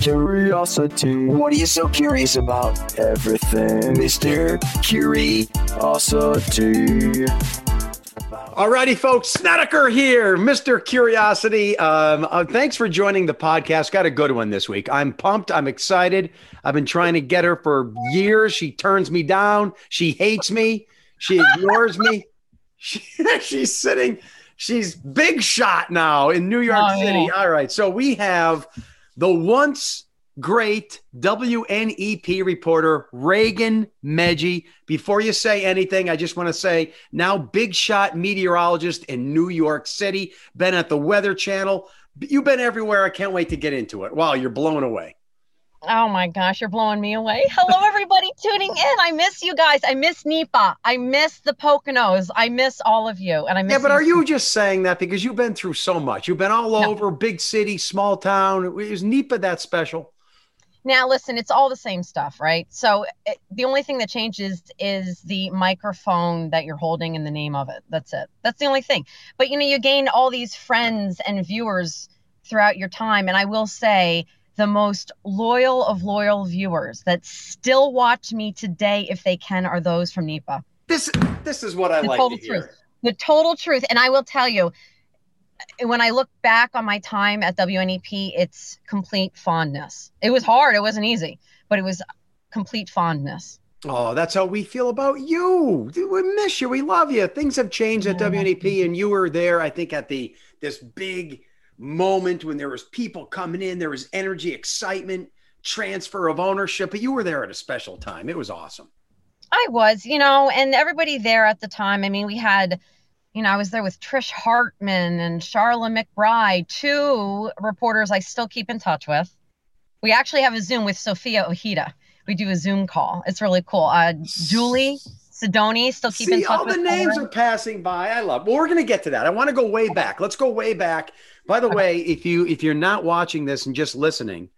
Curiosity. What are you so curious about? Everything, Mr. Curiosity. Alrighty, folks, Snedeker here, Mr. Curiosity. Um, uh, thanks for joining the podcast. Got a good one this week. I'm pumped. I'm excited. I've been trying to get her for years. She turns me down. She hates me. She ignores me. She, she's sitting. She's big shot now in New York Oh, City. yeah. All right, so we have the once great WNEP reporter Raegan Medgie. Before you say anything, I just want to say now big shot meteorologist in New York City, been at the Weather Channel. You've been everywhere. I can't wait to get into it. Wow, you're blown away. Oh my gosh, you're blowing me away. Hello, everybody tuning in. I miss you guys. I miss NEPA. I miss the Poconos. I miss all of you. And I miss Yeah, but are you just saying that because you've been through so much? You've been all No. over, big city, small town. Is NEPA that special? Now, listen, it's all the same stuff, right? So it, the only thing that changes is the microphone that you're holding and the name of it. That's it. That's the only thing. But you know, you gain all these friends and viewers throughout your time. And I will say, the most loyal of loyal viewers that still watch me today, if they can, are those from NEPA. This this is what I The like total truth. the total truth. And I will tell you, when I look back on my time at WNEP, it's complete fondness. It was hard, it wasn't easy, but it was complete fondness. Oh, that's how we feel about you. We miss you. We love you. Things have changed at Yeah. WNEP, and you were there. I think at the this big moment when there was people coming in, there was energy, excitement, transfer of ownership. But you were there at a special time. It was awesome. I was, you know, and everybody there at the time. I mean, we had, you know, I was there with Trish Hartman and Charla McBride, two reporters I still keep in touch with. We actually have a Zoom with Sophia Ojeda. We do a Zoom call. It's really cool. Uh, Julie Sidoni, still keep in touch all the names are passing by. I love. Well, we're gonna get to that. I want to go way back. Let's go way back. By the way, if you if you're not watching this and just listening,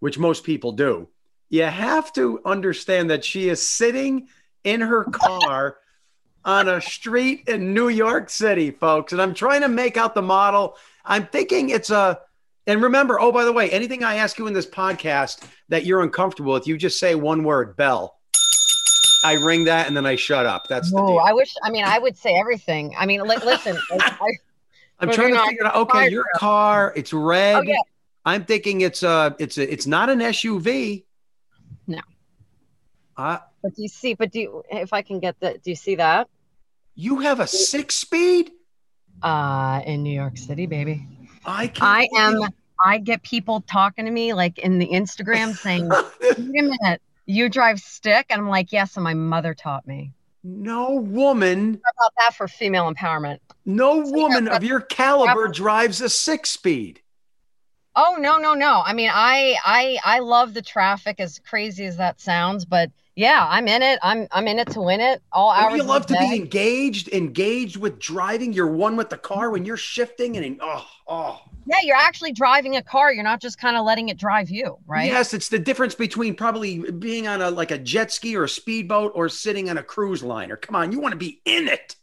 which most people do, you have to understand that she is sitting in her car on a street in New York City, folks. And I'm trying to make out the model. I'm thinking it's a. And remember, oh, by the way, anything I ask you in this podcast that you're uncomfortable with, you just say one word, Bell. I ring that and then I shut up. That's the deal. I wish. I mean, I would say everything. I mean, li- listen. I, I'm trying to figure out. Okay, your car, it's red. oh yeah, I'm thinking it's a, it's a, it's not an SUV. No. Uh, but do you see? But do you, if I can get the? Do you see that? you have a six speed. Uh, in New York City, baby. I can't. I am. I get people talking to me like in the Instagram saying, "Wait a minute, you drive stick," and I'm like, "Yes," and my mother taught me. no woman, How about that for female empowerment? no So, woman of your caliber but- drives a six speed. Oh no, no, no. I mean, I, I, I love the traffic. As crazy as that sounds, but yeah, I'm in it. I'm, I'm in it to win it. All hours. you of love to day. be engaged, engaged with driving. You're one with the car when you're shifting and oh, oh. Yeah, you're actually driving a car. You're not just kind of letting it drive you, right? Yes, it's the difference between probably being on a like a jet ski or a speedboat or sitting on a cruise liner. Come on, you want to be in it.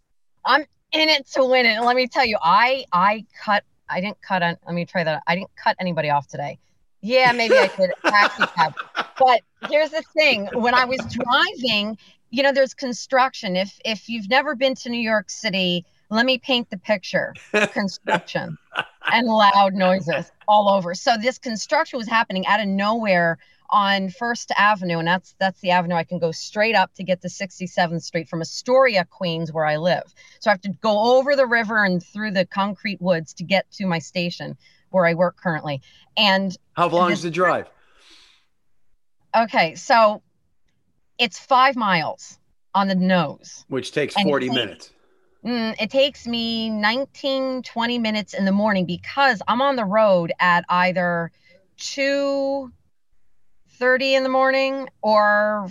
I'm in it to win it. And let me tell you, I I cut I didn't cut on let me try that. I didn't cut anybody off today. Yeah, maybe I could taxi cab. But here's the thing. When I was driving, you know, there's construction. If if you've never been to New York City, let me paint the picture. Construction and loud noises all over. So this construction was happening out of nowhere on First Avenue, and that's that's the avenue I can go straight up to get to 67th Street from Astoria, Queens, where I live. So I have to go over the river and through the concrete woods to get to my station where I work currently. And How long this- is the drive? okay, so it's five miles on the nose. Which takes 40 takes- minutes. Mm, it takes me 19, 20 minutes in the morning because I'm on the road at either 2 30 in the morning or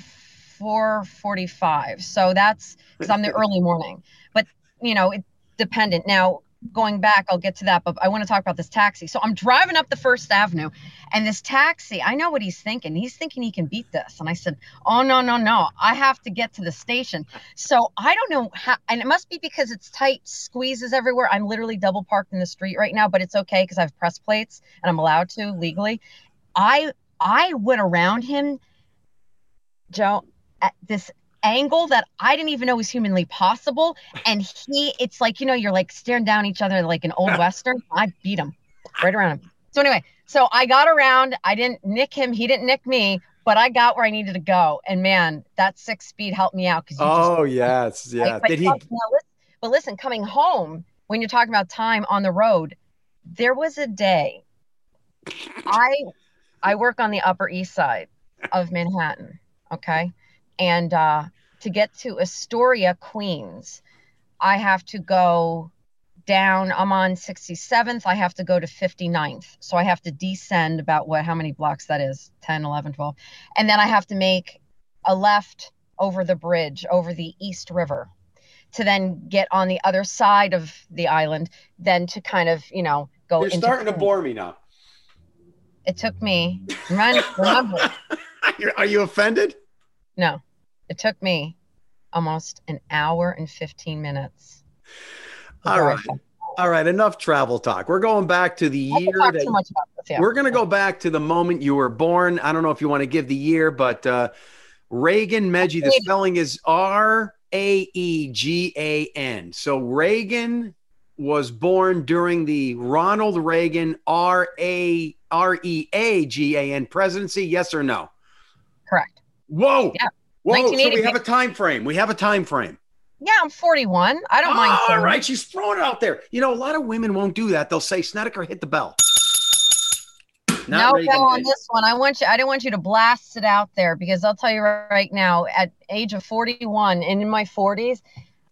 445. So that's because I'm the early morning. But you know, it's dependent. Now going back, I'll get to that, but I want to talk about this taxi. So I'm driving up the first avenue and this taxi, I know what he's thinking. He's thinking he can beat this. And I said, Oh no, no, no. I have to get to the station. So I don't know how, and it must be because it's tight squeezes everywhere. I'm literally double parked in the street right now, but it's okay because I have press plates and I'm allowed to legally. I I went around him, Joe, at this angle that I didn't even know was humanly possible. And he, it's like, you know, you're like staring down each other like an old Western. I beat him right around him. So, anyway, so I got around. I didn't nick him. He didn't nick me, but I got where I needed to go. And man, that six speed helped me out. Cause oh, just, yes. Yeah. Like, Did he? But listen, coming home, when you're talking about time on the road, there was a day I I work on the Upper East Side of Manhattan. Okay. And uh, to get to Astoria, Queens, I have to go down. I'm on 67th. I have to go to 59th. So I have to descend about what, how many blocks that is 10, 11, 12. And then I have to make a left over the bridge over the East River to then get on the other side of the island, then to kind of, you know, go. You're starting to bore me now. It took me, remember. Are you offended? No, it took me almost an hour and 15 minutes. All right. All right, enough travel talk. We're going back to the year that this, yeah. we're going to go back to the moment you were born. I don't know if you want to give the year, but uh, Raegan Medgie, the spelling is R A E G A N. So Raegan was born during the Ronald Reagan R A R E A G A N presidency. Yes or no? Correct. Whoa. Yeah. Whoa. So we have a time frame. We have a time frame. Yeah, I'm 41. I don't oh, mind. Ah, All right, she's throwing it out there. You know, a lot of women won't do that. They'll say, Snedeker, hit the bell. Not no bell on this one. I want you. I don't want you to blast it out there because I'll tell you right now, at age of 41 and in my 40s,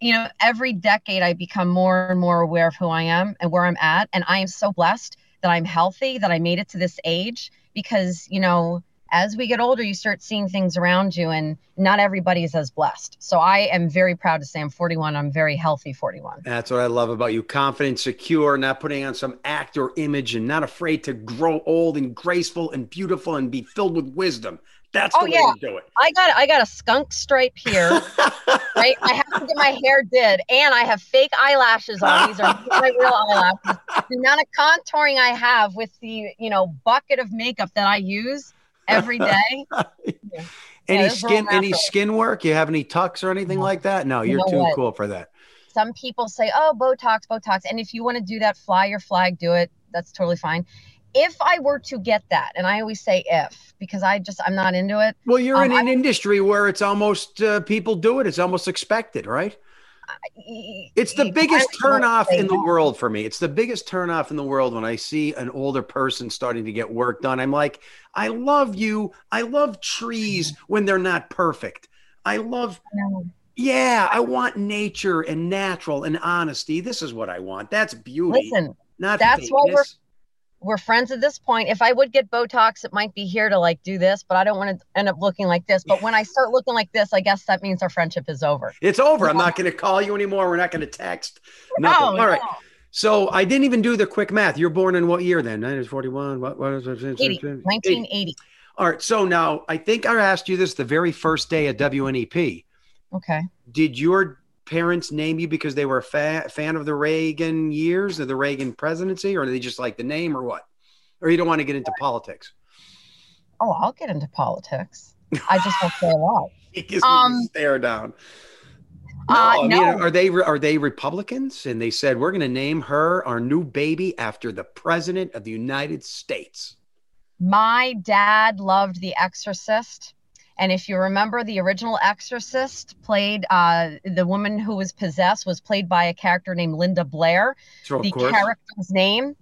you know, every decade I become more and more aware of who I am and where I'm at, and I am so blessed that I'm healthy, that I made it to this age because you know as we get older, you start seeing things around you, and not everybody is as blessed. So I am very proud to say I'm 41. I'm very healthy 41. That's what I love about you confident, secure, not putting on some act or image, and not afraid to grow old and graceful and beautiful and be filled with wisdom. That's oh, the oh, way yeah. to do it. I got I got a skunk stripe here, right? I have to get my hair did, and I have fake eyelashes on. These are my real eyelashes. The amount of contouring I have with the you know bucket of makeup that I use every day. Yeah. Any yeah, skin any skin work? You have any tucks or anything no. like that? No, you're you know too what? cool for that. Some people say, "Oh, Botox, Botox," and if you want to do that, fly your flag, do it. That's totally fine. If I were to get that, and I always say if because I just I'm not into it. Well, you're um, in an I, industry where it's almost uh, people do it. It's almost expected, right? It's the biggest turnoff in the world for me. It's the biggest turnoff in the world when I see an older person starting to get work done. I'm like, I love you. I love trees mm-hmm. when they're not perfect. I love, yeah, I want nature and natural and honesty. This is what I want. That's beauty. Listen, not that's what we're we're friends at this point. If I would get Botox, it might be here to like do this, but I don't want to end up looking like this. But when I start looking like this, I guess that means our friendship is over. It's over. I'm not going to call you anymore. We're not going to text. Nothing. No, All right. No. So I didn't even do the quick math. You're born in what year then? 1941. What, what is it? 80, 1980. All right. So now I think I asked you this the very first day at WNEP. Okay. Did your parents name you because they were a fa- fan of the Reagan years of the Reagan presidency, or they just like the name, or what? Or you don't want to get into politics? Oh, I'll get into politics. I just don't say a lot. he gives um, me stare down. No, uh, I mean, no. are they are they Republicans? And they said we're going to name her our new baby after the president of the United States. My dad loved The Exorcist. And if you remember, the original Exorcist played uh, the woman who was possessed was played by a character named Linda Blair. Sure, the character's name,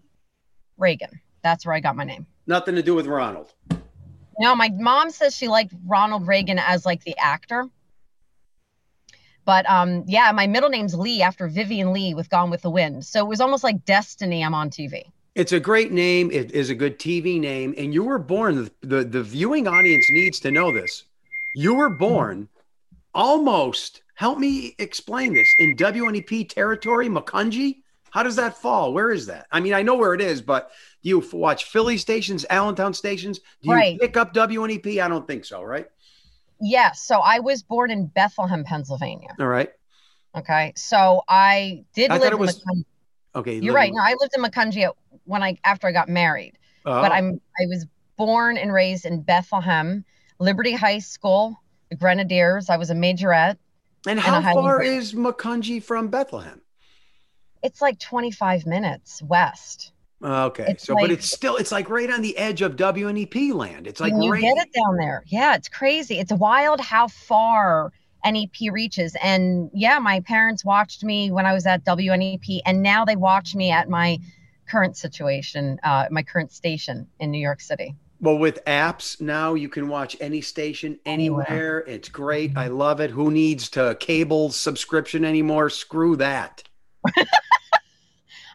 Reagan. That's where I got my name. Nothing to do with Ronald. No, my mom says she liked Ronald Reagan as like the actor. But um, yeah, my middle name's Lee after Vivien Leigh with Gone with the Wind. So it was almost like destiny. I'm on TV. It's a great name. It is a good TV name. And you were born, the, the, viewing audience needs to know this. You were born almost, help me explain this, in WNEP territory, Macungie. How does that fall? Where is that? I mean, I know where it is, but do you watch Philly stations, Allentown stations? Do you right. pick up WNEP? I don't think so, right? Yes. So I was born in Bethlehem, Pennsylvania. All right. Okay. So I did I live in was, Okay. You're right. No, I lived in Macungie when I after I got married. Oh. But I'm I was born and raised in Bethlehem, Liberty High School, the Grenadiers. I was a majorette. And how far Grade. is Macungie from Bethlehem? It's like 25 minutes west. Oh, okay, It's so but it's still it's like right on the edge of WNEP land. It's like you right. get it down there. Yeah, it's crazy. It's wild how far NEP reaches. And yeah, my parents watched me when I was at WNEP, and now they watch me at my current situation, uh, my current station in New York City. Well, with apps now, you can watch any station Anywhere. anywhere. It's great. I love it. Who needs to cable subscription anymore? Screw that.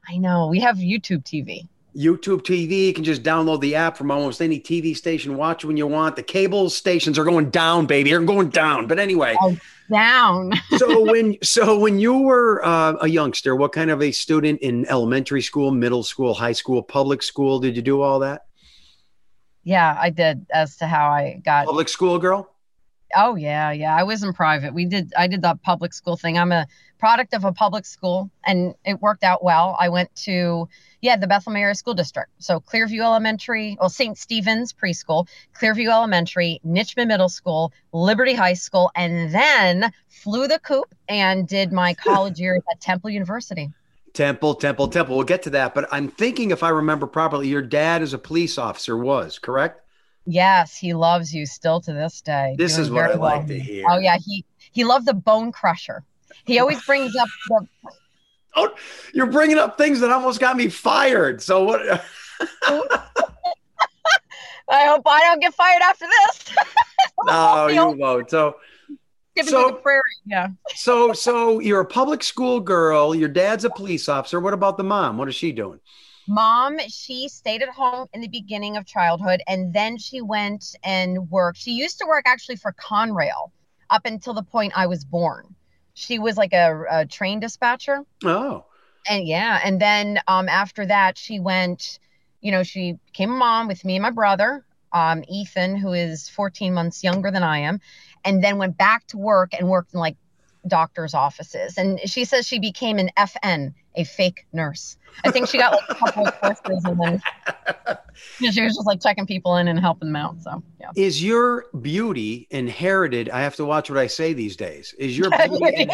I know we have YouTube TV. YouTube TV, you can just download the app from almost any TV station, watch when you want. The cable stations are going down, baby. They're going down. But anyway, Down. so when so when you were uh, a youngster, what kind of a student in elementary school, middle school, high school, public school did you do all that? Yeah, I did as to how I got Public school girl? Oh yeah, yeah. I was in private. We did I did the public school thing. I'm a product of a public school and it worked out well. I went to yeah, the Bethlehem Area School District. So Clearview Elementary, well St. Stephen's Preschool, Clearview Elementary, Nitschmann Middle School, Liberty High School, and then flew the coop and did my college years at Temple University. Temple, Temple, Temple. We'll get to that. But I'm thinking, if I remember properly, your dad is a police officer, was correct? Yes, he loves you still to this day. This doing is what I well. like to hear. Oh yeah, he he loved the bone crusher. He always brings up the Oh, you're bringing up things that almost got me fired. So what? I hope I don't get fired after this. no, you won't. So, Giving so- me the prairie. Yeah. so, so you're a public school girl. Your dad's a police officer. What about the mom? What is she doing? Mom, she stayed at home in the beginning of childhood and then she went and worked. She used to work actually for Conrail up until the point I was born. She was like a, a train dispatcher. Oh, And yeah, and then um, after that, she went, you know, she became a mom with me and my brother, um, Ethan, who is 14 months younger than I am, and then went back to work and worked in like doctors' offices. And she says she became an FN, a fake nurse. I think she got like a couple of courses and then you know, she was just like checking people in and helping them out. So yeah. is your beauty inherited? I have to watch what I say these days. Is your beauty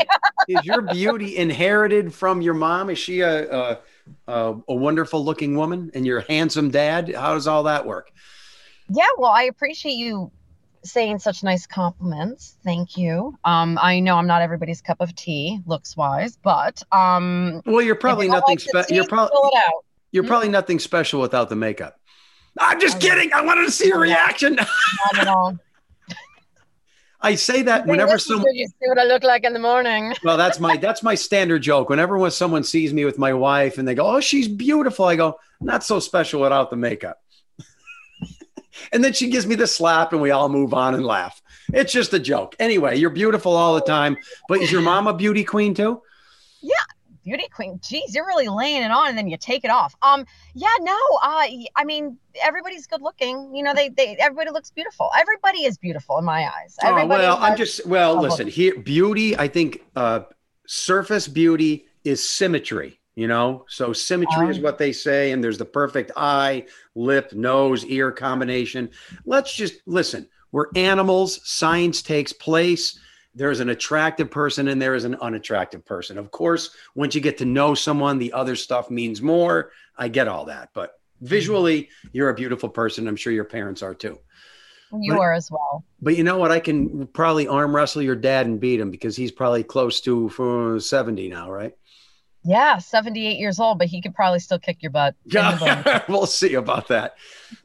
is your beauty inherited from your mom? Is she a a, a, a wonderful looking woman and your handsome dad? How does all that work? Yeah, well, I appreciate you saying such nice compliments. Thank you. Um, I know I'm not everybody's cup of tea, looks wise, but um, Well, you're probably nothing like special. You're probably fill it out. you're Mm. probably nothing special without the makeup. I'm just yeah. kidding. I wanted to see your reaction. Not at all. I say that whenever someone. you see what I look like in the morning. Well, that's my that's my standard joke. Whenever when someone sees me with my wife and they go, "Oh, she's beautiful," I go, "Not so special without the makeup." And then she gives me the slap, and we all move on and laugh. It's just a joke. Anyway, you're beautiful all the time, but is your mom a beauty queen too? Yeah, beauty queen. Geez, you're really laying it on and then you take it off. Um, yeah, no, uh, I mean, everybody's good looking. You know, they, they, everybody looks beautiful. Everybody is beautiful in my eyes. Oh, well, I'm just well. Listen, here, beauty. I think uh, surface beauty is symmetry. You know, so symmetry is Um. what they say, and there's the perfect eye, lip, nose, ear combination. Let's just listen. We're animals. Science takes place. There's an attractive person and there is an unattractive person. Of course, once you get to know someone, the other stuff means more. I get all that, but visually, you're a beautiful person. I'm sure your parents are too. you but- are as well. But you know what? I can probably arm wrestle your dad and beat him because he's probably close to uh, 70 now, right? Yeah, 78 years old, but he could probably still kick your butt. in the bone. Yeah, we'll see about that.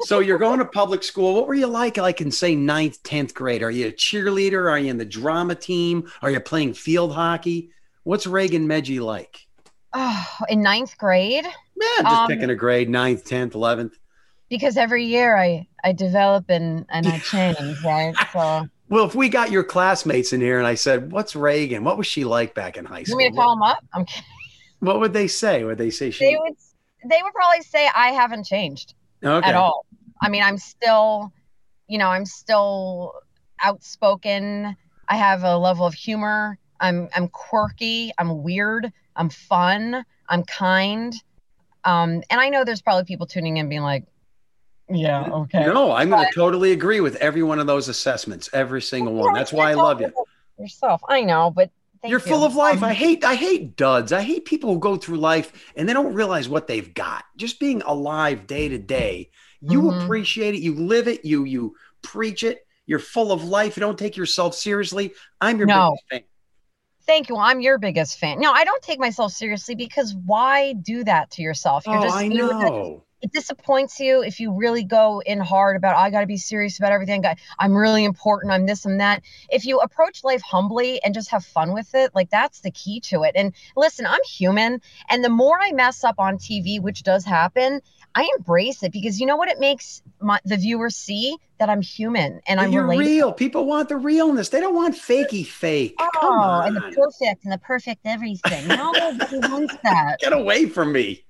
So you're going to public school. What were you like, like in say ninth, 10th grade? Are you a cheerleader? Are you in the drama team? Are you playing field hockey? What's Raegan Medgie like? Oh, in ninth grade, Man, I'm just Um, picking a grade, ninth, 10th, 11th. because every year I I develop and and I change, right? So Well, if we got your classmates in here and I said, What's Raegan? What was she like back in high you school? want me to call them up? I'm kidding. What would they say? Would they say she They would they would probably say I haven't changed. okay. at all. I mean, I'm still, you know, I'm still outspoken. I have a level of humor. I'm I'm quirky. I'm weird. I'm fun. I'm kind. Um, and I know there's probably people tuning in being like, Yeah. Okay. No, I'm going to totally agree with every one of those assessments, every single one. That's why I love you. Yourself, I know, but you're you. full of life. Um, I hate I hate duds. I hate people who go through life and they don't realize what they've got. Just being alive day to day. You Mhm. appreciate it. You live it. You you preach it. You're full of life. You don't take yourself seriously. I'm your No. biggest fan. Thank you. I'm your biggest fan. No, I don't take myself seriously because why do that to yourself? Oh, I you're know. It disappoints you if you really go in hard about I got to be serious about everything. I- I'm really important. I'm this and that. If you approach life humbly and just have fun with it, like that's the key to it. And listen, I'm human, and the more I mess up on TV, which does happen, I embrace it because you know what it makes my, the viewers see that I'm human and I'm You're relatable. real. People want the realness. They don't want fakey fake. Oh, Come Oh, and the perfect and the perfect everything. No, nobody wants that. Get away from me.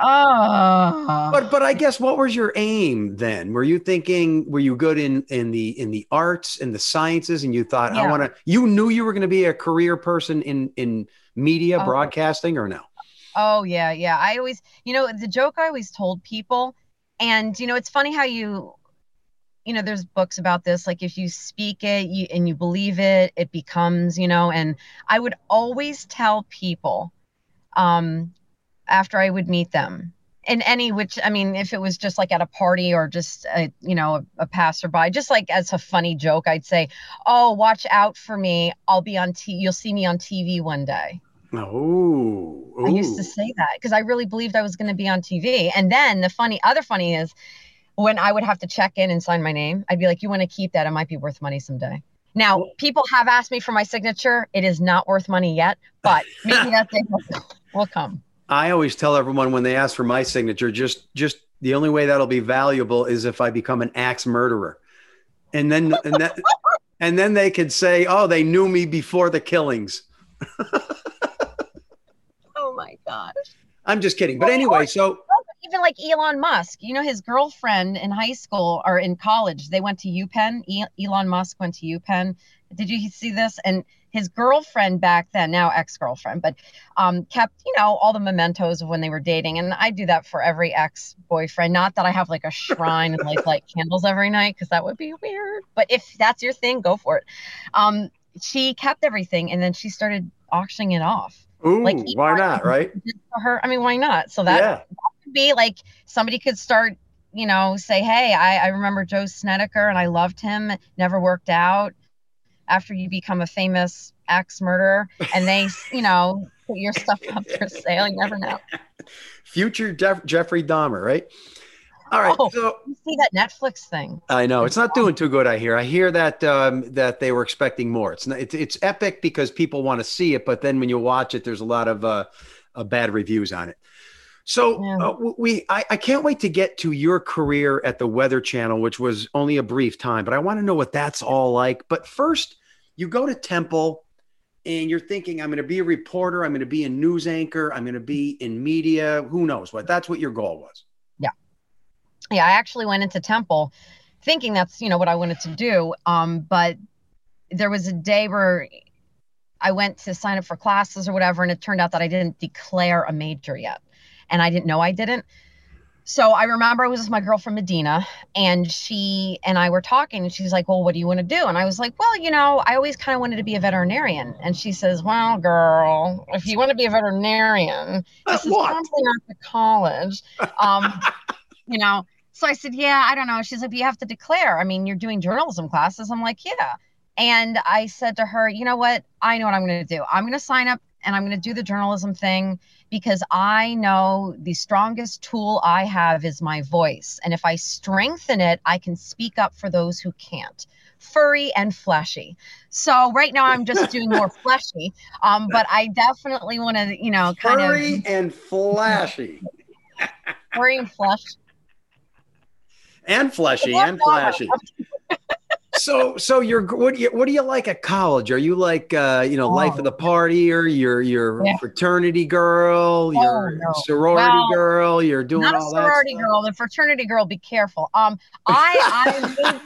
Oh, But but I guess what was your aim then? Were you thinking were you good in in the in the arts and the sciences and you thought I want to you knew you were going to be a career person in in media Oh. broadcasting or no? Oh yeah, yeah. I always, you know, the joke I always told people, and you know, it's funny how you, you know, there's books about this. Like if you speak it you, and you believe it, it becomes, you know. And I would always tell people, um, after I would meet them, in any which, I mean, if it was just like at a party or just, a, you know, a, a passerby, just like as a funny joke, I'd say, "Oh, watch out for me. I'll be on T. You'll see me on TV one day." Oh, I used to say that because I really believed I was going to be on TV. And then the funny, other funny is when I would have to check in and sign my name, I'd be like, "You want to keep that? It might be worth money someday." Now, people have asked me for my signature. It is not worth money yet, but maybe that day will- will come. I always tell everyone when they ask for my signature, just just the only way that'll be valuable is if I become an axe murderer, and then and that and then they could say, oh, they knew me before the killings. Oh my gosh. I'm just kidding, but anyway, so Even like Elon Musk, you know, his girlfriend in high school or in college, they went to UPenn. Elon Musk went to UPenn. Did you see this? And his girlfriend back then, now ex-girlfriend, but um, kept, you know, all the mementos of when they were dating. And I do that for every ex-boyfriend. Not that I have like a shrine and like light candles every night, because that would be weird. But if that's your thing, go for it. Um, she kept everything and then she started auctioning it off. ooh, Like, why not, right? For her, I mean, why not? So that yeah. could be like somebody could start, you know, say, Hey, I, I remember Joe Snedeker and I loved him, never worked out. After you become a famous axe murderer and they, you know, put your stuff up for sale, you never know. Future Jeff- Jeffrey Dahmer, right? All right. Oh. So You see that Netflix thing? I know it's not doing too good. I hear. I hear that um, that they were expecting more. It's not, it's, it's epic because people want to see it, but then when you watch it, there's a lot of uh, uh, bad reviews on it. So Yeah. uh, we, I, I can't wait to get to your career at the Weather Channel, which was only a brief time, but I want to know what that's all like. But first, you go to Temple, and you're thinking, I'm going to be a reporter, I'm going to be a news anchor, I'm going to be in media. Who knows what? That's what your goal was. Yeah, yeah, I actually went into Temple thinking that's, you know, what I wanted to do. Um, but there was a day where I went to sign up for classes or whatever, and it turned out that I didn't declare a major yet. And I didn't know I didn't. So I remember I was with my girl from Medina, and she and I were talking, and she's like, Well, what do you want to do? And I was like, Well, you know, I always kind of wanted to be a veterinarian. And she says, Well, girl, if you want to be a veterinarian, this is What? probably not the college. Um, you know, so I said, Yeah, I don't know. She's like, "But You have to declare. I mean, you're doing journalism classes. I'm like, Yeah. And I said to her, You know what? I know what I'm going to do. I'm going to sign up and I'm going to do the journalism thing because I know the strongest tool I have is my voice. And if I strengthen it, I can speak up for those who can't. Furry and fleshy. So right now I'm just doing more fleshy. Um, but I definitely want to, you know, kind Furry of furry and flashy. furry and flesh. and fleshy and flashy. So, so you're what do you what do you like at college? Are you like uh, you know life of the party, or you're you're Yeah. fraternity girl, you're no. sorority Well, girl, you're doing Not a all sorority that. girl, the fraternity girl. Be careful. Um, I, I,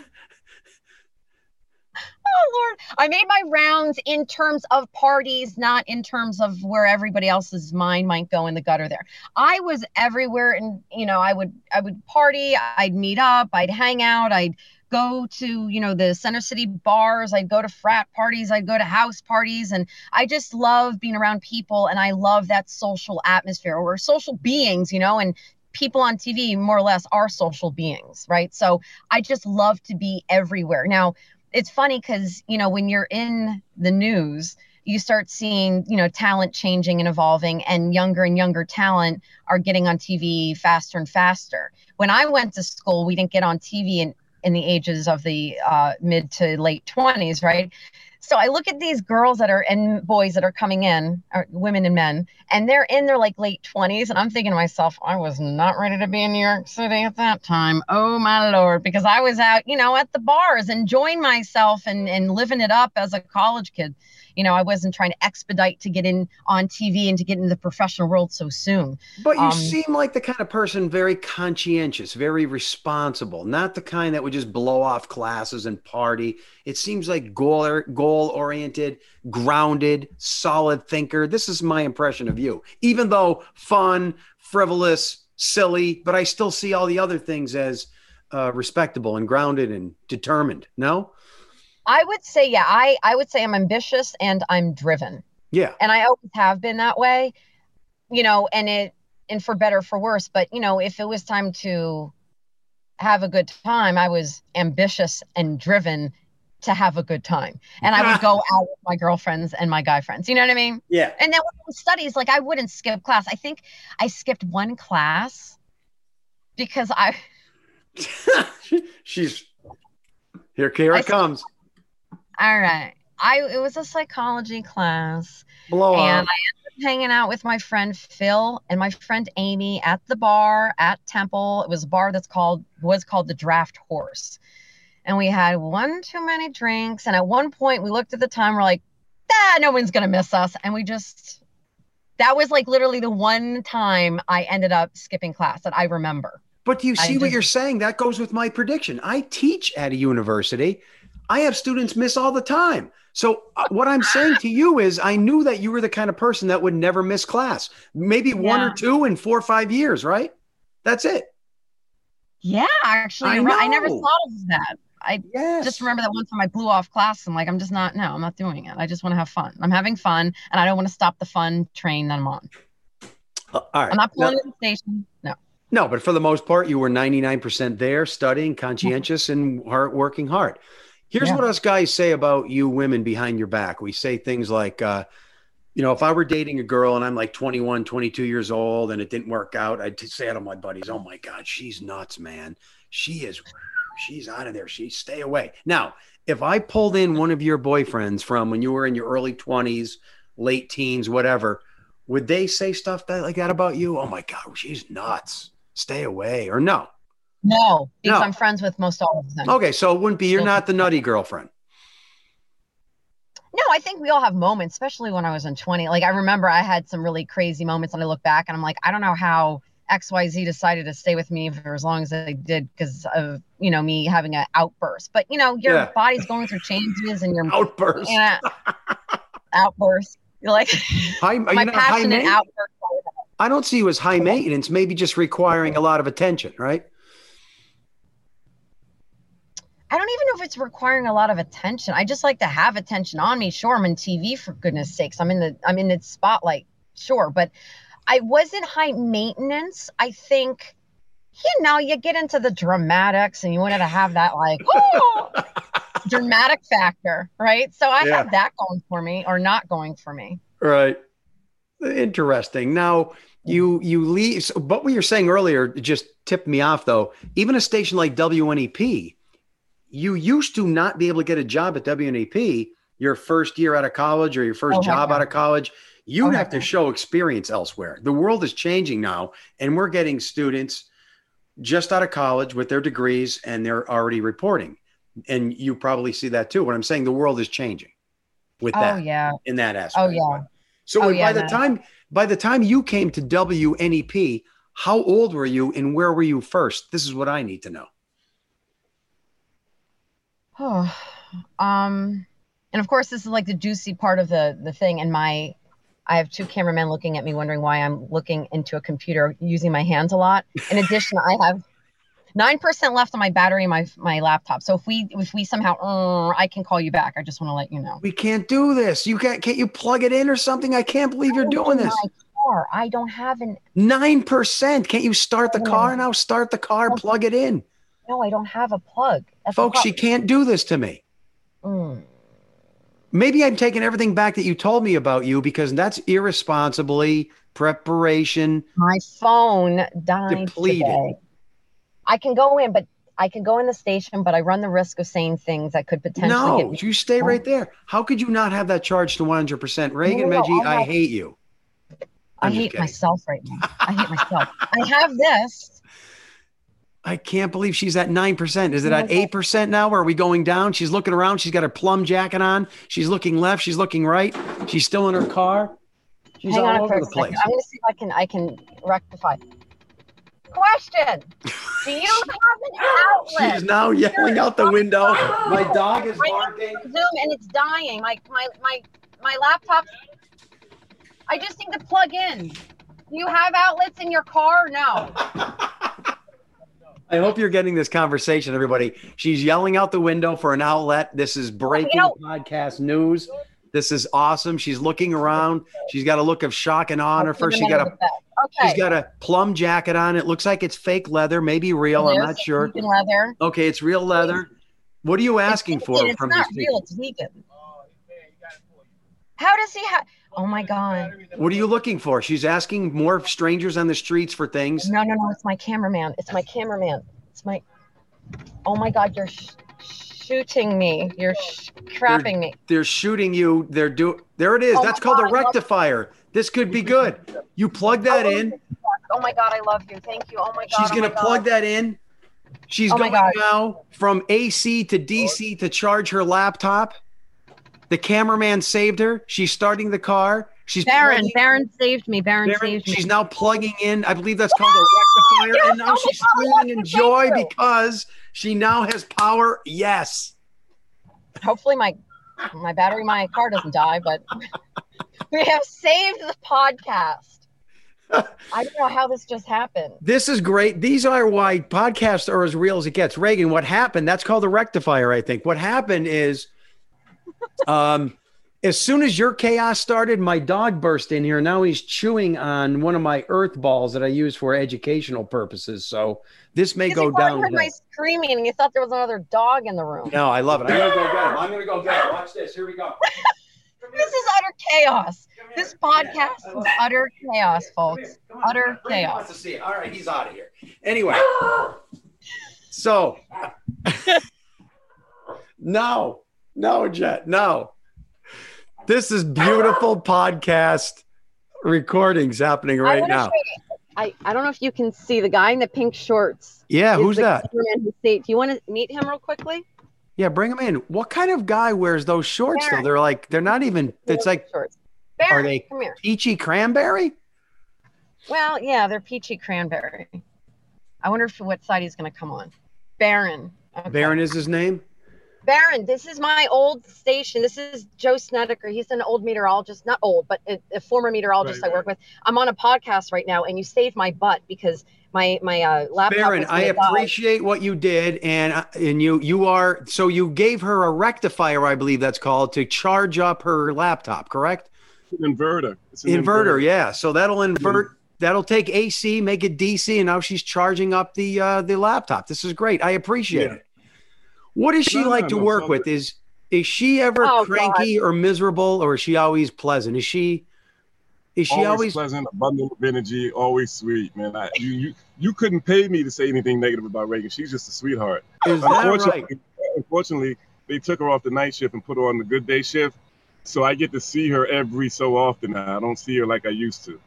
oh Lord. I made my rounds in terms of parties, not in terms of where everybody else's mind might go in the gutter there. I was everywhere and you know, I would I would party, I'd meet up, I'd hang out, I'd go to you know the center city bars i'd go to frat parties i'd go to house parties and i just love being around people and i love that social atmosphere we're social beings you know and people on tv more or less are social beings right? So i just love to be everywhere. Now it's funny because you know when you're in the news you start seeing you know talent changing and evolving and younger and younger talent are getting on tv faster and faster. When i went to school we didn't get on tv in, in the ages of the uh, mid to late 20s right so I look at these girls that are and boys that are coming in, or women and men, and they're in their like late 20s. And I'm thinking to myself, I was not ready to be in New York City at that time. Oh my lord, because I was out, you know, at the bars enjoying myself and, and living it up as a college kid you know, I wasn't trying to expedite to get in on TV and to get into the professional world so soon. But you um, seem like the kind of person very conscientious, very responsible, not the kind that would just blow off classes and party. It seems like goal goal oriented, grounded, solid thinker. This is my impression of you. Even though fun, frivolous, silly, but I still see all the other things as uh, respectable and grounded and determined. No? I would say, yeah, I, I would say I'm ambitious and I'm driven. Yeah. And I always have been that way, you know, and it, and for better, for worse. But, you know, if it was time to have a good time, I was ambitious and driven to have a good time. And I would go out with my girlfriends and my guy friends. You know what I mean? Yeah. And then with studies, like I wouldn't skip class. I think I skipped one class because I. She's here. Here it comes. All right. I it was a psychology class. Blow and on. I ended up hanging out with my friend Phil and my friend Amy at the bar at Temple. It was a bar that's called was called the Draught Horse. And we had one too many drinks. And at one point we looked at the time, we're like, ah, no one's gonna miss us. And we just that was like literally the one time I ended up skipping class that I remember. But do you see I what just- you're saying? That goes with my prediction. I teach at a university. I have students miss all the time. So uh, what I'm saying to you is, I knew that you were the kind of person that would never miss class. Maybe one or two in four or five years, right? That's it. Yeah, actually, I. I never thought of that. I Yes. just remember that one time I blew off class. I'm like, I'm just not, no, I'm not doing it. I just want to have fun. I'm having fun and I don't want to stop the fun train that I'm on. Uh, all right. I'm not pulling in the station. No. No, but for the most part, you were 99% there, studying, conscientious, and hard, working hard. Here's Yeah. what us guys say about you women behind your back. We say things like, uh, you know, if I were dating a girl and I'm like 21, 22 years old and it didn't work out, I'd say to my buddies, oh my God, she's nuts, man. She is, she's out of there. She stay away. Now, if I pulled in one of your boyfriends from when you were in your early 20s, late teens, whatever, would they say stuff that, like that about you? Oh my God, she's nuts. Stay away. Or no? No, because No. I'm friends with most all of them. Okay, so it wouldn't be you're not the nutty girlfriend. No, I think we all have moments, especially when I was in 20. Like I remember I had some really crazy moments and I look back and I'm like, I don't know how XYZ decided to stay with me for as long as they did because of, you know, me having an outburst. But you know, your Yeah. body's going through changes and your Outburst. yeah, outburst. You're like High, are my you passionate outburst. I don't see you as high maintenance, maybe just requiring a lot of attention, right? I don't even know if it's requiring a lot of attention. I just like to have attention on me. Sure, I'm in TV for goodness sakes. I'm in the I'm in the spotlight. Sure, but I wasn't high maintenance. I think you know, you get into the dramatics and you wanted to have that like oh, dramatic factor, right? So I Yeah. have that going for me or not going for me. Right. Interesting. Now you you leave so, but what you're saying earlier just tipped me off though. Even a station like WNEP, you used to not be able to get a job at WNEP your first year out of college or your first Oh, job no. out of college. You'd Oh, have to no. show experience elsewhere. The world is changing now, and we're getting students just out of college with their degrees and they're already reporting. And you probably see that too. What I'm saying, the world is changing with Oh that yeah. in that aspect. Oh, yeah. So Oh, by yeah, the no. time by the time you came to WNEP, how old were you and where were you first? This is what I need to know. Oh, um, And of course, this is like the juicy part of the the thing. And my, I have two cameramen looking at me, wondering why I'm looking into a computer using my hands a lot. In addition, I have nine percent left on my battery, my my laptop. So if we if we somehow, uh, I can call you back. I just want to let you know. We can't do this. You can't. Can't you plug it in or something? I can't believe you're doing this. Car. I don't have an. Nine percent. Can't you start the car now? Start the car. Plug it in, No, I don't have a plug. That's folks. She can't do this to me. Mm. Maybe I'm taking everything back that you told me about you because that's irresponsibly preparation. My phone died Depleted. today. I can go in, but I can go in the station, but I run the risk of saying things that could potentially No, me. you stay right there. How could you not have that charged to 100%? Raegan No, Medgie, I hate you. I I'm just hate kidding. myself right now. I hate myself. I have this. I can't believe she's at 9%. Is it at 8% now? Or are we going down? She's looking around. She's got her plum jacket on. She's looking left. She's looking right. She's still in her car. She's Hang all on over a the place. I'm gonna see if I can I can rectify. Question: Do you have an outlet? She's now yelling out the window. My dog is barking. Zoom and it's dying. My my my my laptop. I just need to plug in. Do you have outlets in your car? No. I hope you're getting this conversation, everybody. She's yelling out the window for an outlet. This is breaking podcast news. This is awesome. She's looking around. She's got a look of shock and awe on her. First, she got a Okay. she's got a plum jacket on. It looks like it's fake leather, maybe real. I'm not sure. leather. Okay, it's real leather. What are you asking It's for. It's from not real. people? It's vegan. How does he have? Oh my god! What are you looking for? She's asking more strangers on the streets for things. No, no, no! It's my cameraman. It's my cameraman. It's my. Oh my god! You're sh- shooting me. You're sh- crapping me. They're shooting you. They're do. There it is. Oh That's called God, a rectifier. This could be good. You plug oh, that in. Oh my god! I love you. Thank you. Oh my god! She's oh gonna my plug God. that in. She's Oh going now from AC to DC to charge her laptop. The cameraman saved her. She's starting the car. She's Baron, Baron saved me. Baron, Baron, saved me. she's now plugging in. I believe that's called a rectifier. And now oh, she's screaming in joy because she now has power. Yes. Hopefully my my battery, my car doesn't die, but we have saved the podcast. I don't know how this just happened. This is great. These are why podcasts are as real as it gets. Raegan, what happened? That's called a rectifier, I think. What happened is um as soon as your chaos started, my dog burst in here. Now he's chewing on one of my earth balls that I use for educational purposes. So this may go you down. heard my screaming and you thought there was another dog in the room. No, I love it. I'm gonna go get him. I'm gonna go get him. Watch this. Here we go. This is utter chaos. This podcast is utter chaos, folks. Utter chaos. wants to see it. All right, he's out of here. Anyway, so no, no, Jet, no. This is beautiful podcast recordings happening right now. I, I don't know if you can see the guy in the pink shorts. Yeah, who's that? who Do you want to meet him real quickly? Yeah, bring him in. What kind of guy wears those shorts though? They're like they're not even. It's like shorts. Baron, they- peachy cranberry. Well, yeah, they're peachy cranberry. I wonder if what side he's going to come on. Baron. Okay. Baron is his name. Baron, this is my old station. This is Joe Snedeker. He's an old meteorologist, not old, but a, a former meteorologist Right, I work with. I'm on a podcast right now, and you saved my butt because my my uh, laptop. Baron, I gonna die. appreciate what you did, and uh, and you you are so you gave her a rectifier, I believe that's called, to charge up her laptop, correct? an inverter. It's an Inverter, yeah. So that'll invert. That'll take AC, make it DC, and now she's charging up the uh, the laptop. This is great. I appreciate Yeah. it. What does she No, no, like to no, work with? Is is she ever Oh, cranky or miserable, or is she always pleasant? Is she is she always, always, pleasant, abundant of energy, always sweet, man. I, you, you you couldn't pay me to say anything negative about Raegan. She's just a sweetheart. is that right? Unfortunately, unfortunately, they took her off the night shift and put her on the good day shift. So I get to see her every so often now. I don't see her like I used to.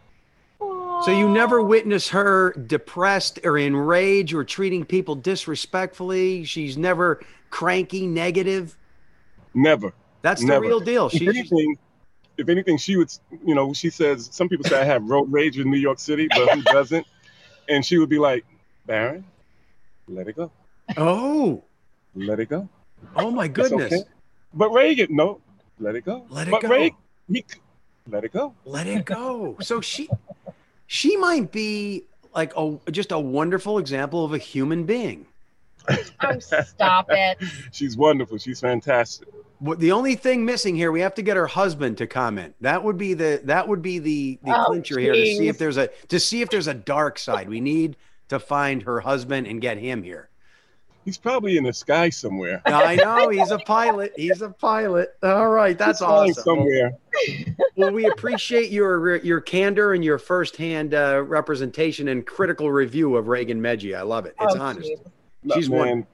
So you never witness her depressed or in rage or treating people disrespectfully. She's never cranky, negative. Never. That's the Never. real deal. If anything, if anything, she would, you know, she says some people say I have road rage in New York City, but who doesn't? And she would be like, Baron, let it go, oh, let it go. oh my goodness. okay. But Raegan, no, let it go. Let it but go. Ray, he, let it go. Let it go. So she she might be like a just a wonderful example of a human being. Oh, stop it. She's wonderful. She's fantastic. What the only thing missing here, we have to get her husband to comment. That would be the that would be the the Oh, clincher here to see if there's a to see if there's a dark side. We need to find her husband and get him here. He's probably in the sky somewhere. I know he's a pilot. He's a pilot. All right, that's He's awesome. Somewhere. Well, we appreciate your your candor and your firsthand uh, representation and critical review of Raegan Medgie. I love it. It's Oh, honest. geez. No, She's man.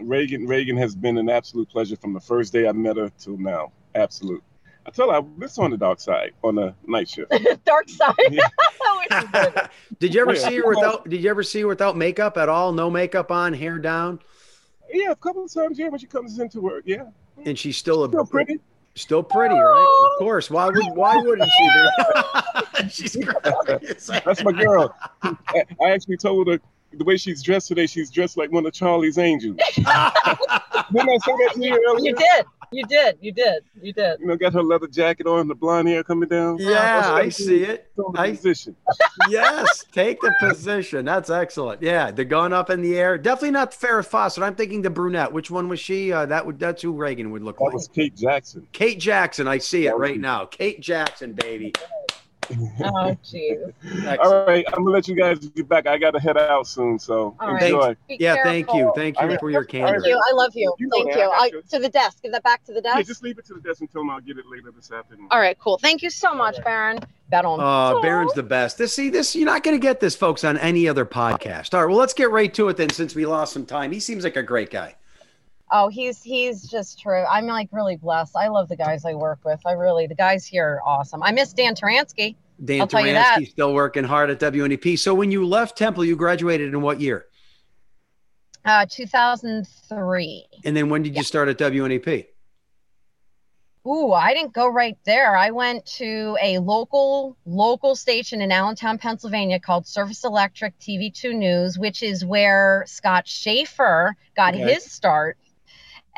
Raegan Raegan has been an absolute pleasure from the first day I met her till now. Absolute. I tell her I listen on the dark side on the night shift. Dark side. Yeah. Which is good. did you ever Yeah. see her without? Did you ever see her without makeup at all? No makeup on, hair down, Yeah, a couple of times, yeah, when she comes into work, yeah. and she's still a Still pretty. Still pretty, right? Of oh. course. Why would why wouldn't she be? she's great. That's my girl. I, I actually told her the way she's dressed today, she's dressed like one of Charlie's angels. Didn't I say that to you earlier? You did. You did. You did. You did. You know, got her leather jacket on, the blonde hair coming down. yeah, I see it. The I- position. Yes, take the position. That's excellent. Yeah, the gun up in the air. Definitely not Farrah Fawcett. I'm thinking the brunette. Which one was she? Uh, that would that's who Raegan would look That like. That was Kate Jackson. Kate Jackson. I see it right now. Kate Jackson, baby. Oh, jeez. All right, I'm gonna let you guys get back. I gotta head out soon, so All right. enjoy. Be Yeah, thank you. Thank you All for your right. candor. Thank you. I love you. You Thank there. you. I got I, you. to the desk. Give that back to the Yeah, desk. just leave it to the desk and tell them I'll get it later this afternoon. All right, cool. Thank you so much, Baron. Baron. Uh, Baron's the best. This see this you're not going to get this, folks, on any other podcast. All right, well, let's get right to it then, since we lost some time. He seems like a great guy. Oh, he's he's just true. I'm like really blessed. I love the guys I work with. I really the guys here are awesome. I miss Dan Taransky. Dan I'll tell you that. Taransky still working hard at WNEP. So when you left Temple, you graduated in what year? Uh 2003. And then when did you start at WNEP? Ooh, I didn't go right there. I went to a local local station in Allentown, Pennsylvania called Service Electric TV2 News, which is where Scott Schaefer got Okay. his start.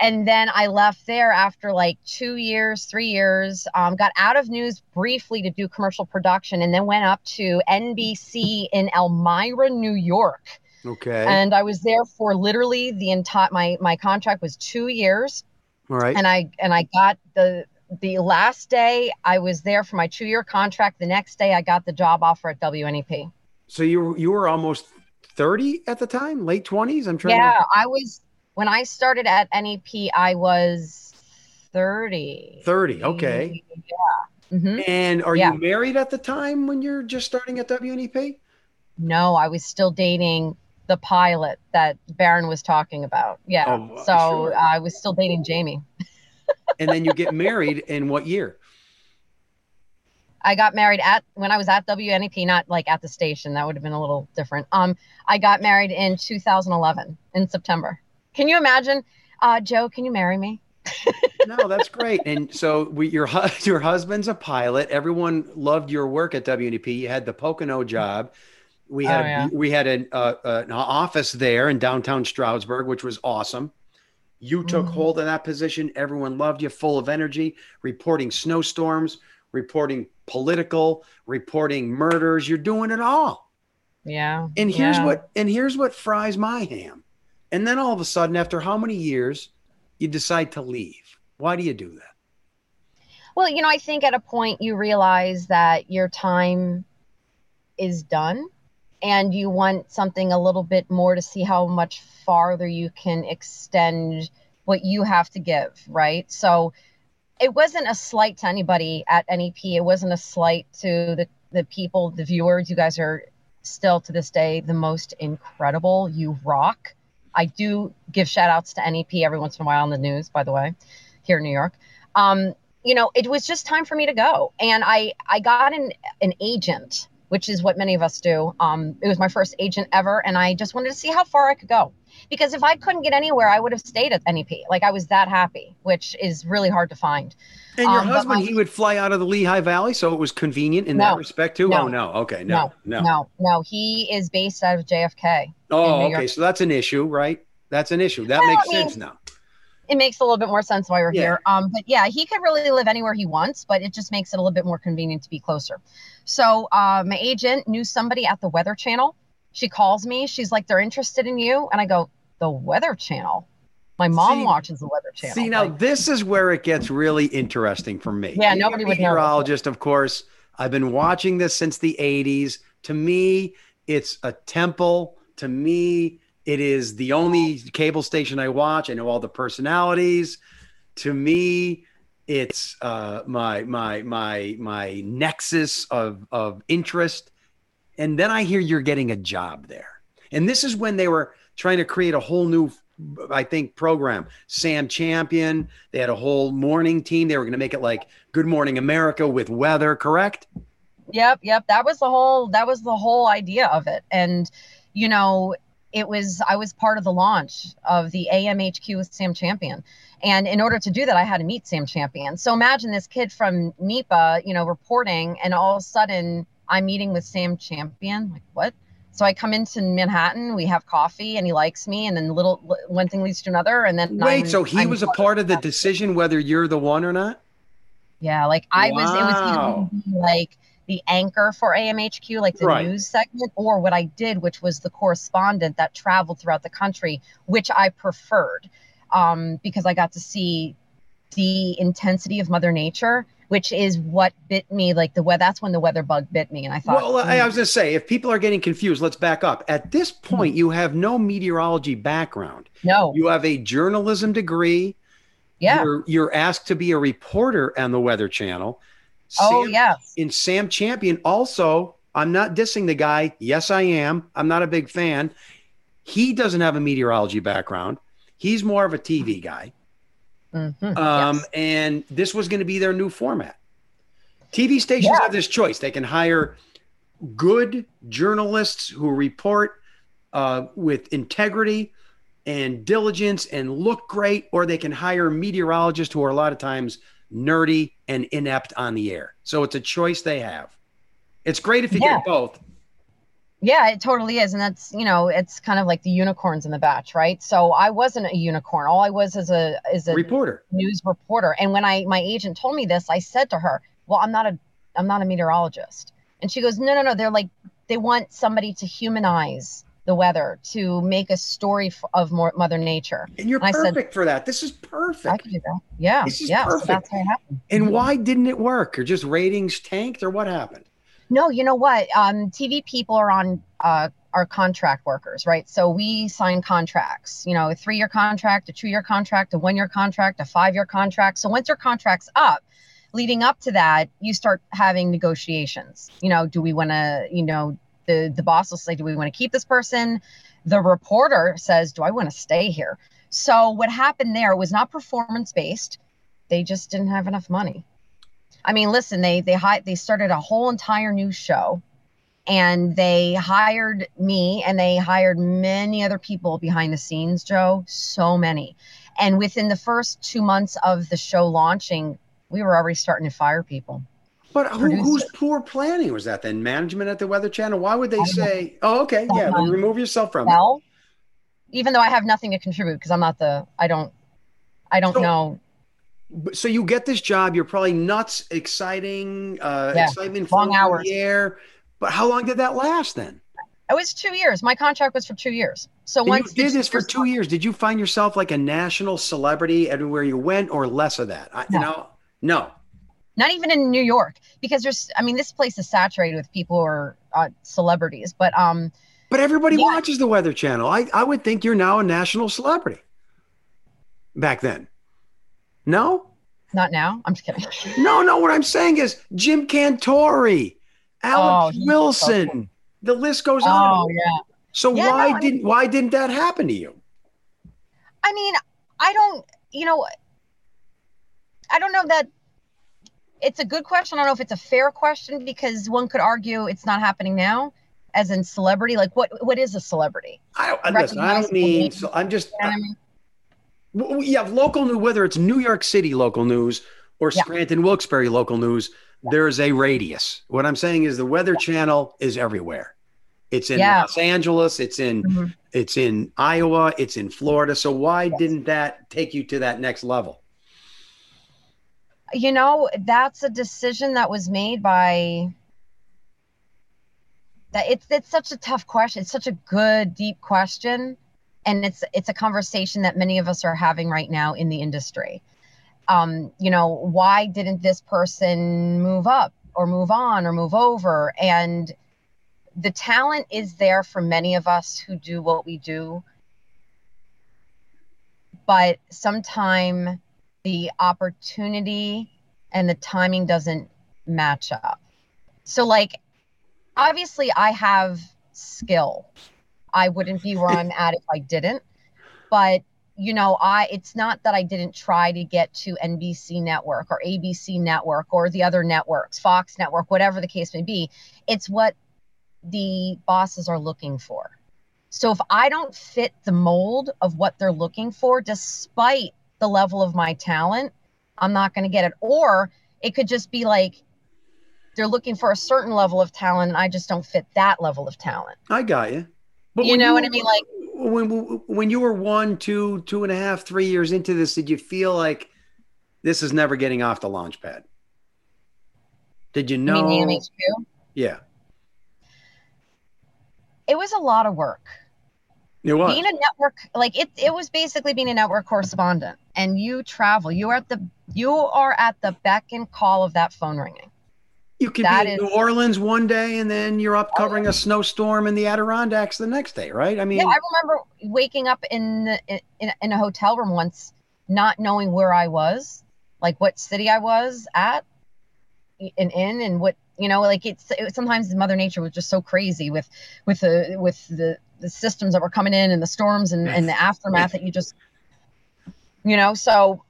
And then I left there after like two years, three years. Um, got out of news briefly to do commercial production, and then went up to NBC in Elmira, New York. Okay. And I was there for literally the entire my my contract was two years All right. and I and I got the the last day I was there for my two year contract. The next day I got the job offer at WNEP. So you were you were almost 30 at the time, late 20s? I'm trying Yeah, I was when I started at NEP. I was thirty. 30. Okay. Yeah. hmm And are Yeah. you married at the time when you're just starting at WNEP? No, I was still dating the pilot that Baron was talking about. Yeah. Oh, so sure. I was still dating Jamie. And then you get married in what year? I got married at when I was at WNEP, not like at the station. That would have been a little different. Um, I got married in 2011 in September. Can you imagine, uh, Joe? Can you marry me? No, that's great. And so we, your hu- your husband's a pilot. Everyone loved your work at WNEP. You had the Pocono job. We Oh, had a- yeah. we had an, uh, an office there in downtown Stroudsburg, which was awesome. You took Mhm. hold of that position. Everyone loved you, full of energy, reporting snowstorms, reporting political, reporting murders. You're doing it all. Yeah. And here's yeah. what and here's what fries my ham. And then all of a sudden, after how many years, you decide to leave. Why do you do that? Well, you know, I think at a point you realize that your time is done and you want something a little bit more to see how much farther you can extend what you have to give, right? So it wasn't a slight to anybody at NEP. It wasn't a slight to the, the people, the viewers. You guys are still to this day the most incredible. You rock. I do give shout outs to NEP every once in a while on the news, by the way, here in New York. Um, you know, it was just time for me to go. And I I got an an agent, which is what many of us do. Um, it was my first agent ever, and I just wanted to see how far I could go. Because if I couldn't get anywhere, I would have stayed at NEP. Like I was that happy, which is really hard to find. And your Um, husband, my- he would fly out of the Lehigh Valley, so it was convenient in that respect too. No. Oh no, okay, no, no. no, no. He is based out of JFK. Oh, okay, so that's an issue, right? That's an issue. That Well, makes I mean- sense now. it makes a little bit more sense why we're Yeah. here. Um, but yeah, he could really live anywhere he wants, but it just makes it a little bit more convenient to be closer. So uh, my agent knew somebody at the Weather Channel. She calls me. She's like, "They're interested in you," and I go, "The Weather Channel." My mom See- watches the Weather Channel. See, now Like, this is where it gets really interesting for me. Yeah, nobody would know meteorologist, of course. I've been watching this since the 80s. To me, it's a temple. To me, it is the only cable station I watch. I know all the personalities. To me, it's uh, my my my my nexus of of interest. And then I hear you're getting a job there. And this is when they were trying to create a whole new I think program. Sam Champion, they had a whole morning team. They were going to make it like Good Morning America with weather, correct? Yep, yep. That was the whole that was the whole idea of it. And you know, it was I was part of the launch of the AMHQ with Sam Champion. And in order to do that, I had to meet Sam Champion. So imagine this kid from NEPA, you know, reporting, and all of a sudden I'm meeting with Sam Champion. Like, what? So I come into Manhattan, we have coffee, and he likes me, and then little one thing leads to another, and then Wait, I'm- so he I'm was a part of the decision whether you're the one or not? Yeah, like I was, it was either like the anchor for AMHQ, like the Right. news segment, or what I did, which was the correspondent that traveled throughout the country, which I preferred um, because I got to see the intensity of Mother Nature, which is what bit me. Like the weather, that's when the weather bug bit me, and I thought, Well, I, I "Hmm, was going to say, if people are getting confused, let's back up. At this point, you have no meteorology background. no, You have a journalism degree. yeah, You're, you're asked to be a reporter on the Weather Channel. oh Sam- yes, in Sam Champion, also, I'm not dissing the guy. Yes, I am. I'm not a big fan. He doesn't have a meteorology background. He's more of a TV guy. Mhm, Um, yes. And this was going to be their new format. TV stations Yeah. have this choice. They can hire good journalists who report uh, with integrity and diligence and look great, or they can hire meteorologists who are a lot of times nerdy and inept on the air. So it's a choice they have. It's great if you Yeah. get both. Yeah, it totally is. And that's, you know, it's kind of like the unicorns in the batch, right? So I wasn't a unicorn. All I was is a is a Reporter. news reporter. And when I my agent told me this, I said to her, "Well, I'm not a I'm not a meteorologist." And she goes, "No, no, no. They're like they want somebody to humanize the weather, to make a story of more Mother Nature." And you're I said- perfect for that. This is perfect. I perfect. could do that. Yeah, This is yeah. So that's how it happened. And mm-hmm. why didn't it work? Or just ratings tanked, or what happened? No, you know what? Um, TV people are on uh, are contract workers, right? So we sign contracts. You know, a three year contract, a two year contract, a one year contract, a five year contract. So once your contract's up, leading up to that, you start having negotiations. You know, do we want to? You know, the the boss will say, do we want to keep this person? The reporter says, do I want to stay here? So what happened there was not performance based. They just didn't have enough money. I mean, listen, they they hi- they started a whole entire new show, and they hired me, and they hired many other people behind the scenes. Joe, so many, and within the first two months of the show launching, we were already starting to fire people. But who, whose poor planning was that then? Management at the Weather Channel? Why would they say, oh, okay, yeah, Someone- remove yourself from it? Well, even though I have nothing to contribute because I'm not the I don't I don't So- know. So you get this job, you're probably nuts, exciting, uh, Yeah, excitement long hours. the air. But how long did that last then? It was two years. My contract was for two years. So And once you did this for two years. Did you find yourself like a national celebrity everywhere you went, or less of that? I, You No. know, no. not even in New York, because there's, I mean, this place is saturated with people who are uh, celebrities, but um, But everybody Yeah. watches the Weather Channel. I, I would think you're now a national celebrity. Back then, no, not now. I'm just kidding. no, no. What I'm saying is Jim Cantore, Oh, Alex he's Wilson. The list goes oh, on. Oh yeah. So Yeah, why no, didn't why didn't that happen to you? I mean, I don't, you know, I don't know that it's a good question. I don't know if it's a fair question because one could argue it's not happening now, as in celebrity. Like, what what is a celebrity? I don't listen. I don't mean. So I'm just. You know I mean? You have local news, whether it's New York City local news or Yeah. Scranton Wilkes-Barre local news. There's a radius. What I'm saying is the Weather Channel is everywhere. It's in Yeah. Los Angeles. It's in Mhm. it's in Iowa, it's in Florida. So why didn't that take you to that next level? You know, that's a decision that was made by that it's it's such a tough question. It's such a good deep question and it's it's a conversation that many of us are having right now in the industry. Um, you know, why didn't this person move up or move on or move over? And the talent is there for many of us who do what we do. But sometimes the opportunity and the timing doesn't match up. So like obviously i have skill i wouldn't be where i'm at if i didn't but you know i it's not that i didn't try to get to nbc network or abc network or the other networks fox network whatever the case may be it's what the bosses are looking for. So if I don't fit the mold of what they're looking for, despite the level of my talent, I'm not going to get it. Or it could just be like they're looking for a certain level of talent, and I just don't fit that level of talent. I got you. But you know you, what I mean? Like when when you were one, two, two and a half, three years into this, did you feel like this is never getting off the launch pad? Did you know? You mean the Yeah it was a lot of work. It was. Being a network, like it, it was basically being a network correspondent, and you travel. You are at the you are at the beck and call of that phone ringing. You could that be in is, New Orleans one day, and then you're up covering oh, a snowstorm in the Adirondacks the next day, right? I mean, yeah, I remember waking up in, the, in in a hotel room once, not knowing where I was, like what city I was at, and in, and what you know like it's it, sometimes mother nature was just so crazy with with the with the the systems that were coming in and the storms and, and the aftermath that you just you know so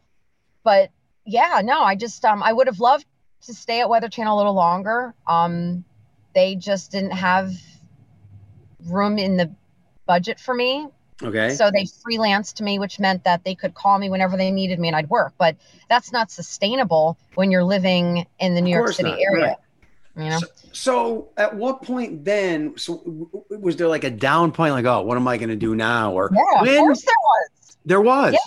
but yeah no i just um i would have loved to stay at weather channel a little longer um they just didn't have room in the budget for me okay so they freelanced me which meant that they could call me whenever they needed me and i'd work but that's not sustainable when you're living in the new york city not. area right. You know? So, so, at what point then? So was there like a down point, like, oh, what am I going to do now? Or yeah, when, of course there was. There was. Yeah.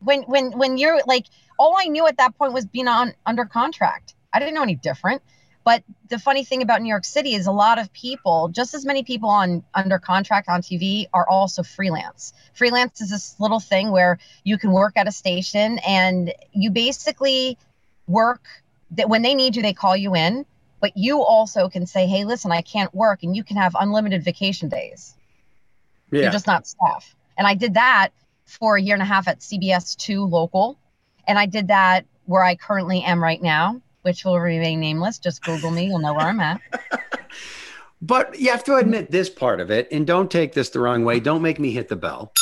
When when when you're like, all I knew at that point was being on under contract. I didn't know any different. But the funny thing about New York City is a lot of people, just as many people on under contract on TV, are also freelance. Freelance is this little thing where you can work at a station and you basically work that when they need you, they call you in but you also can say, hey, listen, I can't work, and you can have unlimited vacation days. Yeah. You're just not staff. And I did that for a year and a half at CBS 2 local. And I did that where I currently am right now, which will remain nameless. Just Google me, you'll know where I'm at. but you have to admit this part of it, and don't take this the wrong way. Don't make me hit the bell.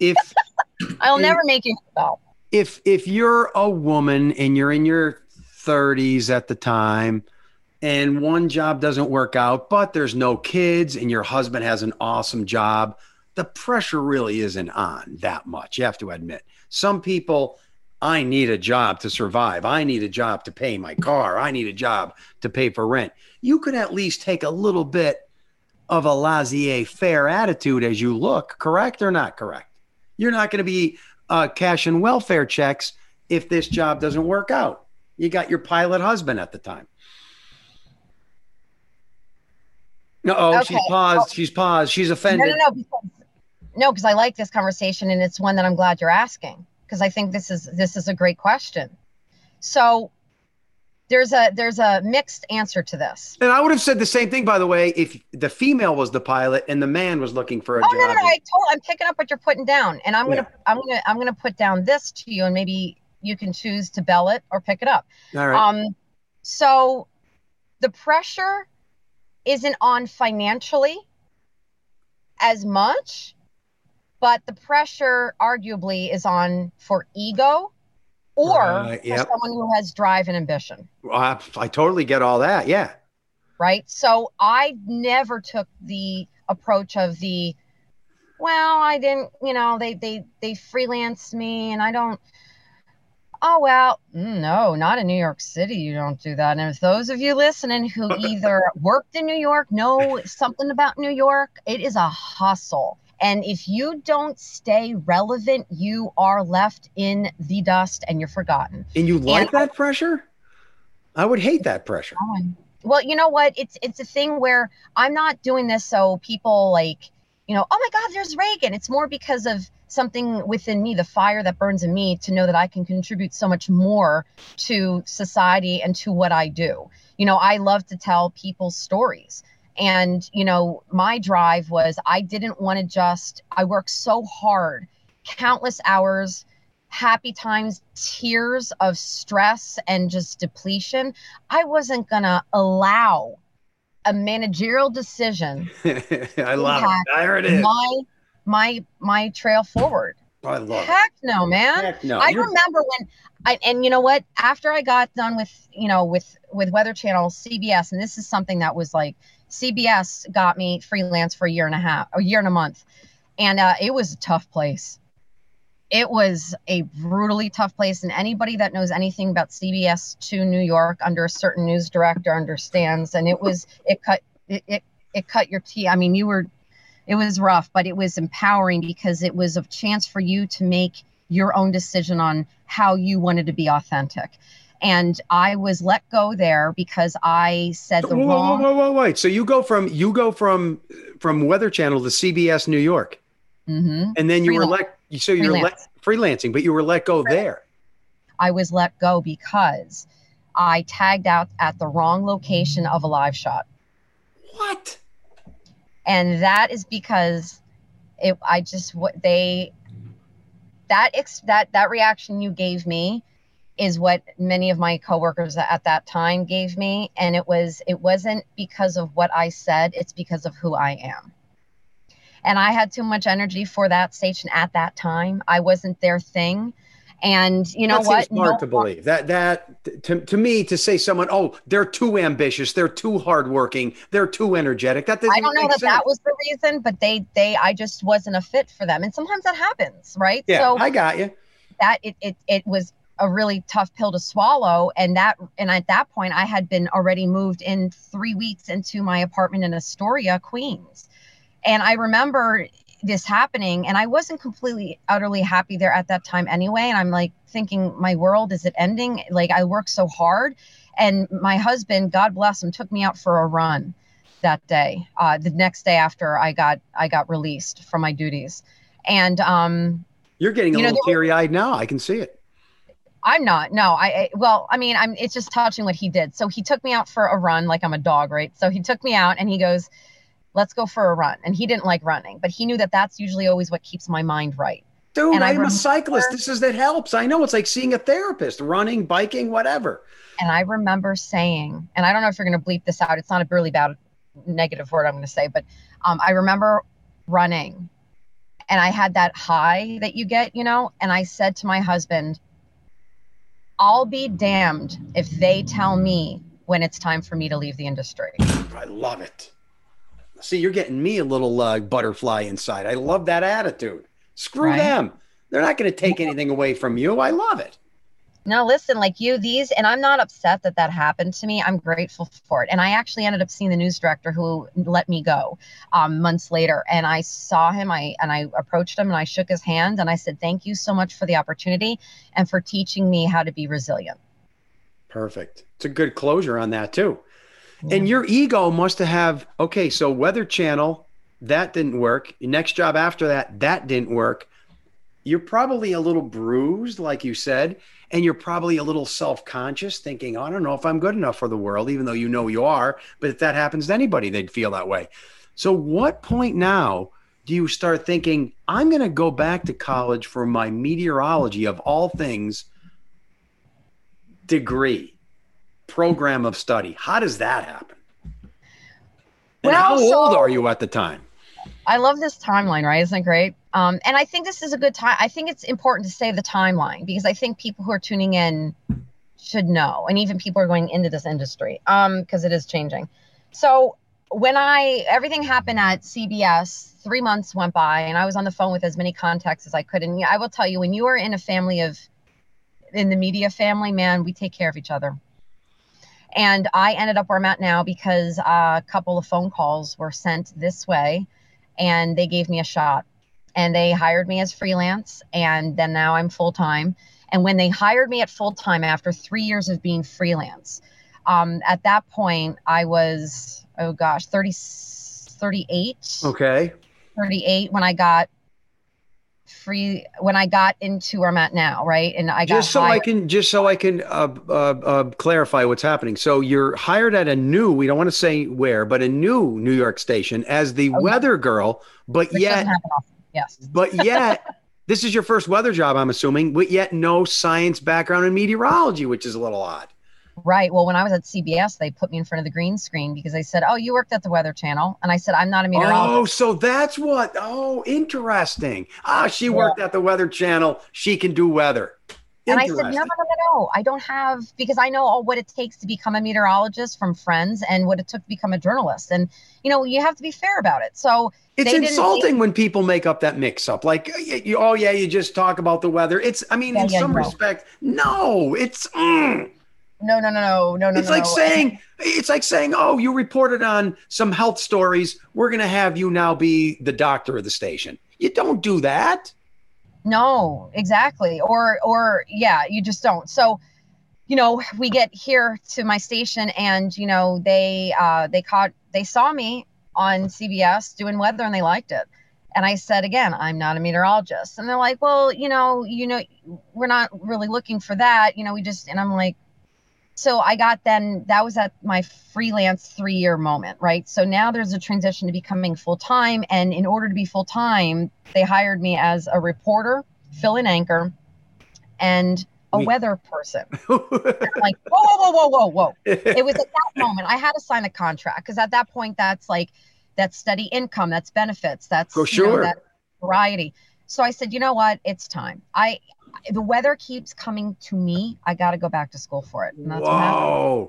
If I'll if, never make you hit the bell. If if you're a woman and you're in your 30s at the time and one job doesn't work out, but there's no kids and your husband has an awesome job, the pressure really isn't on that much. You have to admit. Some people, I need a job to survive. I need a job to pay my car. I need a job to pay for rent. You could at least take a little bit of a laissez faire attitude as you look, correct or not correct? You're not going to be uh, cashing welfare checks if this job doesn't work out. You got your pilot husband at the time. No, oh, okay. she's paused. She's paused. She's offended. No, no, no. No, because I like this conversation, and it's one that I'm glad you're asking because I think this is this is a great question. So there's a there's a mixed answer to this. And I would have said the same thing, by the way, if the female was the pilot and the man was looking for a oh, job. no, no, no. I told, I'm picking up what you're putting down, and I'm gonna. I'm gonna I'm gonna put down this to you, and maybe you can choose to bell it or pick it up. All right. Um, so the pressure isn't on financially as much, but the pressure arguably is on for ego or uh, yep. for someone who has drive and ambition. I, I totally get all that. Yeah. Right. So I never took the approach of the, well, I didn't, you know, they they they freelanced me and I don't Oh, well, mm, no, not in New York City. You don't do that. And if those of you listening who either worked in New York know something about New York, it is a hustle. And if you don't stay relevant, you are left in the dust and you're forgotten. And you like and that I, pressure? I would hate that pressure. Oh, well, you know what? It's it's a thing where I'm not doing this so people like, you know, oh my God, there's Raegan. It's more because of something within me, the fire that burns in me to know that I can contribute so much more to society and to what I do. You know, I love to tell people stories. And, you know, my drive was I didn't want to just, I worked so hard, countless hours, happy times, tears of stress and just depletion. I wasn't going to allow a managerial decision. I love it. There it is. My my my trail forward. Oh, I love Heck it. no, man. Heck no. I remember when I and you know what? After I got done with you know with with Weather Channel, CBS, and this is something that was like CBS got me freelance for a year and a half, a year and a month, and uh, it was a tough place. It was a brutally tough place, and anybody that knows anything about CBS 2 New York under a certain news director understands. And it was it cut it it, it cut your teeth. I mean, you were it was rough, but it was empowering because it was a chance for you to make your own decision on how you wanted to be authentic. And I was let go there because I said the whoa, wrong. Whoa, whoa, whoa, wait! So you go from you go from from Weather Channel to CBS New York, mm-hmm. and then you Freelance. were let. So you're let freelancing, but you were let go there. I was let go because I tagged out at the wrong location of a live shot. What? and that is because it i just what they that ex, that that reaction you gave me is what many of my coworkers at that time gave me and it was it wasn't because of what i said it's because of who i am and i had too much energy for that station at that time i wasn't their thing and you know that what? Seems hard no, to believe that that to, to me to say someone, oh, they're too ambitious, they're too hardworking, they're too energetic. That I don't know that sense. that was the reason, but they they I just wasn't a fit for them, and sometimes that happens, right? Yeah, so I got you. That it it it was a really tough pill to swallow. And that and at that point i had been already moved in three weeks into my apartment in astoria queens. And i remember this happening and i wasn't completely utterly happy there at that time anyway. And i'm like thinking my world is it ending? Like i worked so hard and my husband god bless him took me out for a run that day uh, the next day after i got i got released from my duties. And um you're getting a you little teary-eyed now. I can see it I'm not. No, I, I, well, I mean, I'm it's just touching what he did. So he took me out for a run like I'm a dog, right? So he took me out and he goes, let's go for a run. And he didn't like running, but he knew that that's usually always what keeps my mind right. Dude, and I'm remember, a cyclist. This is that helps. I know it's like seeing a therapist, running, biking, whatever. And I remember saying, and I don't know if you're going to bleep this out. It's not a really bad negative word I'm going to say, but um, I remember running and I had that high that you get, you know, and I said to my husband, I'll be damned if they tell me when it's time for me to leave the industry. I love it. See, you're getting me a little uh, butterfly inside. I love that attitude. Screw right. them. They're not going to take anything away from you. I love it. No, listen, like you, these, and I'm not upset that that happened to me. I'm grateful for it. And I actually ended up seeing the news director who let me go um, months later. And I saw him, I and I approached him and I shook his hand and I said, "Thank you so much for the opportunity and for teaching me how to be resilient." Perfect. It's a good closure on that too. And your ego must have, okay, so Weather Channel, that didn't work. Your next job after that, that didn't work. You're probably a little bruised, like you said, and you're probably a little self conscious, thinking, I don't know if I'm good enough for the world, even though you know you are. But if that happens to anybody, they'd feel that way. So, what point now do you start thinking, I'm going to go back to college for my meteorology of all things degree? program of study. How does that happen? And well, how so old are you at the time? I love this timeline, right? Isn't it great? Um, and I think this is a good time. I think it's important to say the timeline because I think people who are tuning in should know, and even people who are going into this industry, um, because it is changing. So when I everything happened at CBS, three months went by, and I was on the phone with as many contacts as I could. And I will tell you, when you are in a family of in the media family, man, we take care of each other. And I ended up where I'm at now because a couple of phone calls were sent this way and they gave me a shot. And they hired me as freelance. And then now I'm full time. And when they hired me at full time after three years of being freelance, um, at that point, I was, oh gosh, 30, 38. Okay. 38 when I got free when I got into where I'm at now, right? And I got just so I can just so I can uh, uh, uh, clarify what's happening. So you're hired at a new, we don't want to say where, but a new New York station as the Oh, yeah. weather girl, but which yet doesn't happen often. Yes. but yet this is your first weather job, I'm assuming, but yet no science background in meteorology, which is a little odd. Right. Well, when I was at CBS, they put me in front of the green screen because they said, "Oh, you worked at the Weather Channel," and I said, "I'm not a meteorologist." Oh, so that's what. Oh, interesting. Ah, she worked at the Weather Channel. She can do weather. And I said, "No, no, no, no. I don't have because I know all what it takes to become a meteorologist from friends and what it took to become a journalist, and you know, you have to be fair about it. So It's insulting when people make up that mix up. Like, you, oh, yeah, you just talk about the weather. It's, I mean, in some respect, no, it's, mm. no, no, no, no, no, no. it's like saying, it's like saying, oh, you reported on some health stories. We're going to have you now be the doctor of the station. You don't do that. No, exactly. Or or yeah, you just don't. So, you know, we get here to my station and you know, they uh they caught they saw me on CBS doing weather and they liked it. And I said again, I'm not a meteorologist. And they're like, "Well, you know, you know, we're not really looking for that. You know, we just and I'm like so I got then that was at my freelance 3-year moment, right? So now there's a transition to becoming full-time and in order to be full-time, they hired me as a reporter, fill in anchor, and a Me- weather person. Like, whoa, whoa, whoa, whoa, whoa, whoa. It was at that moment I had to sign a contract because at that point that's like that's steady income, that's benefits, that's For you know, sure. that variety. So I said, you know what? It's time. I the weather keeps coming to me. I got to go back to school for it. And that's what happened.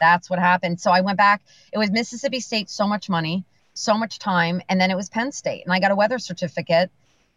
That's what happened. So I went back. It was Mississippi State, so much money, so much time. And then it was Penn State. And I got a weather certificate.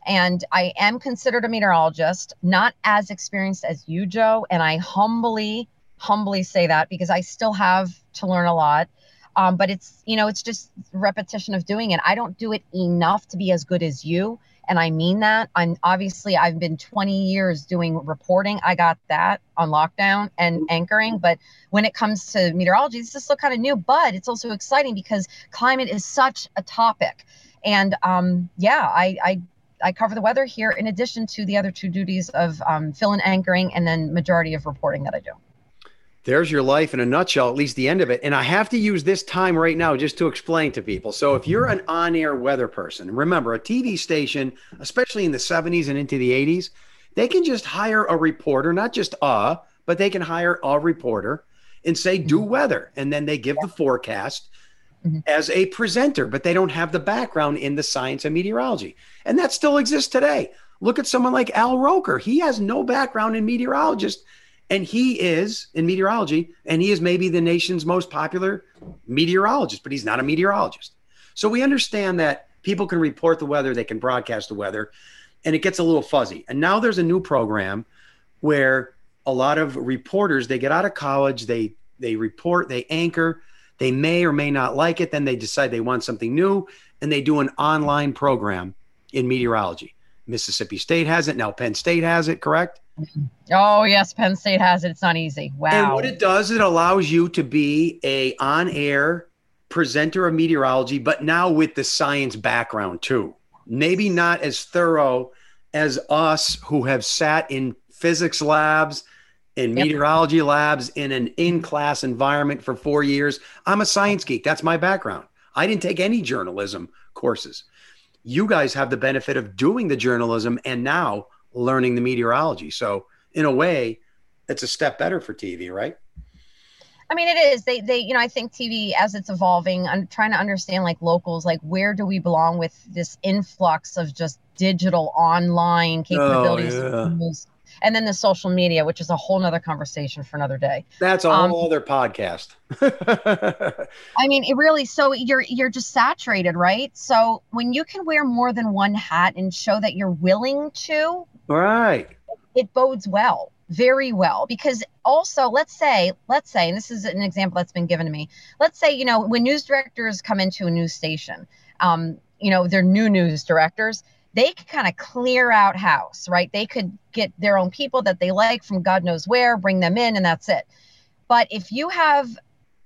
And I am considered a meteorologist, not as experienced as you, Joe. And I humbly, humbly say that because I still have to learn a lot. Um, but it's, you know, it's just repetition of doing it. I don't do it enough to be as good as you. And I mean that. I'm obviously, I've been 20 years doing reporting. I got that on lockdown and anchoring. But when it comes to meteorology, this is still kind of new, but it's also exciting because climate is such a topic. And um, yeah, I, I I cover the weather here in addition to the other two duties of um, fill in anchoring and then majority of reporting that I do. There's your life in a nutshell, at least the end of it. And I have to use this time right now just to explain to people. So, if you're an on air weather person, remember a TV station, especially in the 70s and into the 80s, they can just hire a reporter, not just a, but they can hire a reporter and say, do weather. And then they give the forecast Mhm. as a presenter, but they don't have the background in the science of meteorology. And that still exists today. Look at someone like Al Roker. He has no background in meteorologist, and he is in meteorology, and he is maybe the nation's most popular meteorologist, but he's not a meteorologist. So we understand that people can report the weather, they can broadcast the weather, and it gets a little fuzzy. And now there's a new program where a lot of reporters they get out of college, they they report, they anchor, they may or may not like it, then they decide they want something new, and they do an online program in meteorology. Mississippi State has it now. Penn State has it. Correct. Oh yes, Penn State has it. It's not easy. Wow. And what it does, it allows you to be a on-air presenter of meteorology, but now with the science background too. Maybe not as thorough as us who have sat in physics labs in Yep. meteorology labs in an in-class environment for four years. I'm a science geek. That's my background. I didn't take any journalism courses. You guys have the benefit of doing the journalism and now learning the meteorology. So in a way, it's a step better for TV, right? I mean, it is. They, they, you know, I think TV as it's evolving, I'm trying to understand like locals, like where do we belong with this influx of just digital online oh, capabilities, Oh, yeah. And then the social media, which is a whole nother conversation for another day. That's a Um, whole other podcast. I mean, it really. So you're you're just saturated, right? So when you can wear more than one hat and show that you're willing to, right. it bodes well, very well, because also let's say, let's say, and this is an example that's been given to me. Let's say, you know, when news directors come into a news station, um, you know, they're new news directors, they could kind of clear out house, right? They could get their own people that they like from God knows where, bring them in, and that's it. But if you have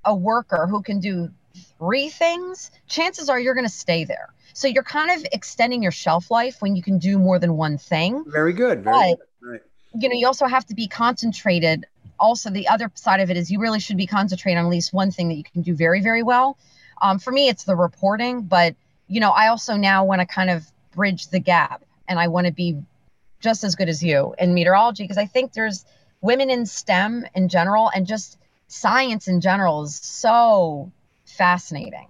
a worker who can do three things, chances are you're going to stay there. So you're kind of extending your shelf life when you can do more than one thing. Very good. Very But- good. Right. You know, you also have to be concentrated. Also, the other side of it is you really should be concentrating on at least one thing that you can do very, very well. Um, for me, it's the reporting, but you know, I also now want to kind of bridge the gap and I want to be just as good as you in meteorology because I think there's women in STEM in general and just science in general is so fascinating.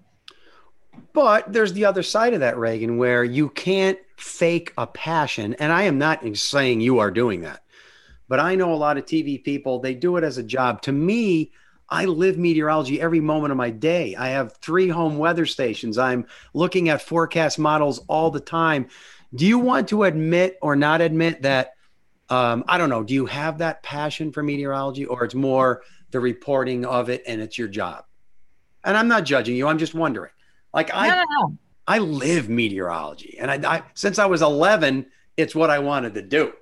But there's the other side of that, Raegan, where you can't fake a passion. And I am not saying you are doing that, but I know a lot of TV people, they do it as a job. To me, I live meteorology every moment of my day. I have three home weather stations. I'm looking at forecast models all the time. Do you want to admit or not admit that? Um, I don't know. Do you have that passion for meteorology, or it's more the reporting of it and it's your job? And I'm not judging you. I'm just wondering. Like I, no, no, no. I live meteorology, and I, I since I was 11, it's what I wanted to do.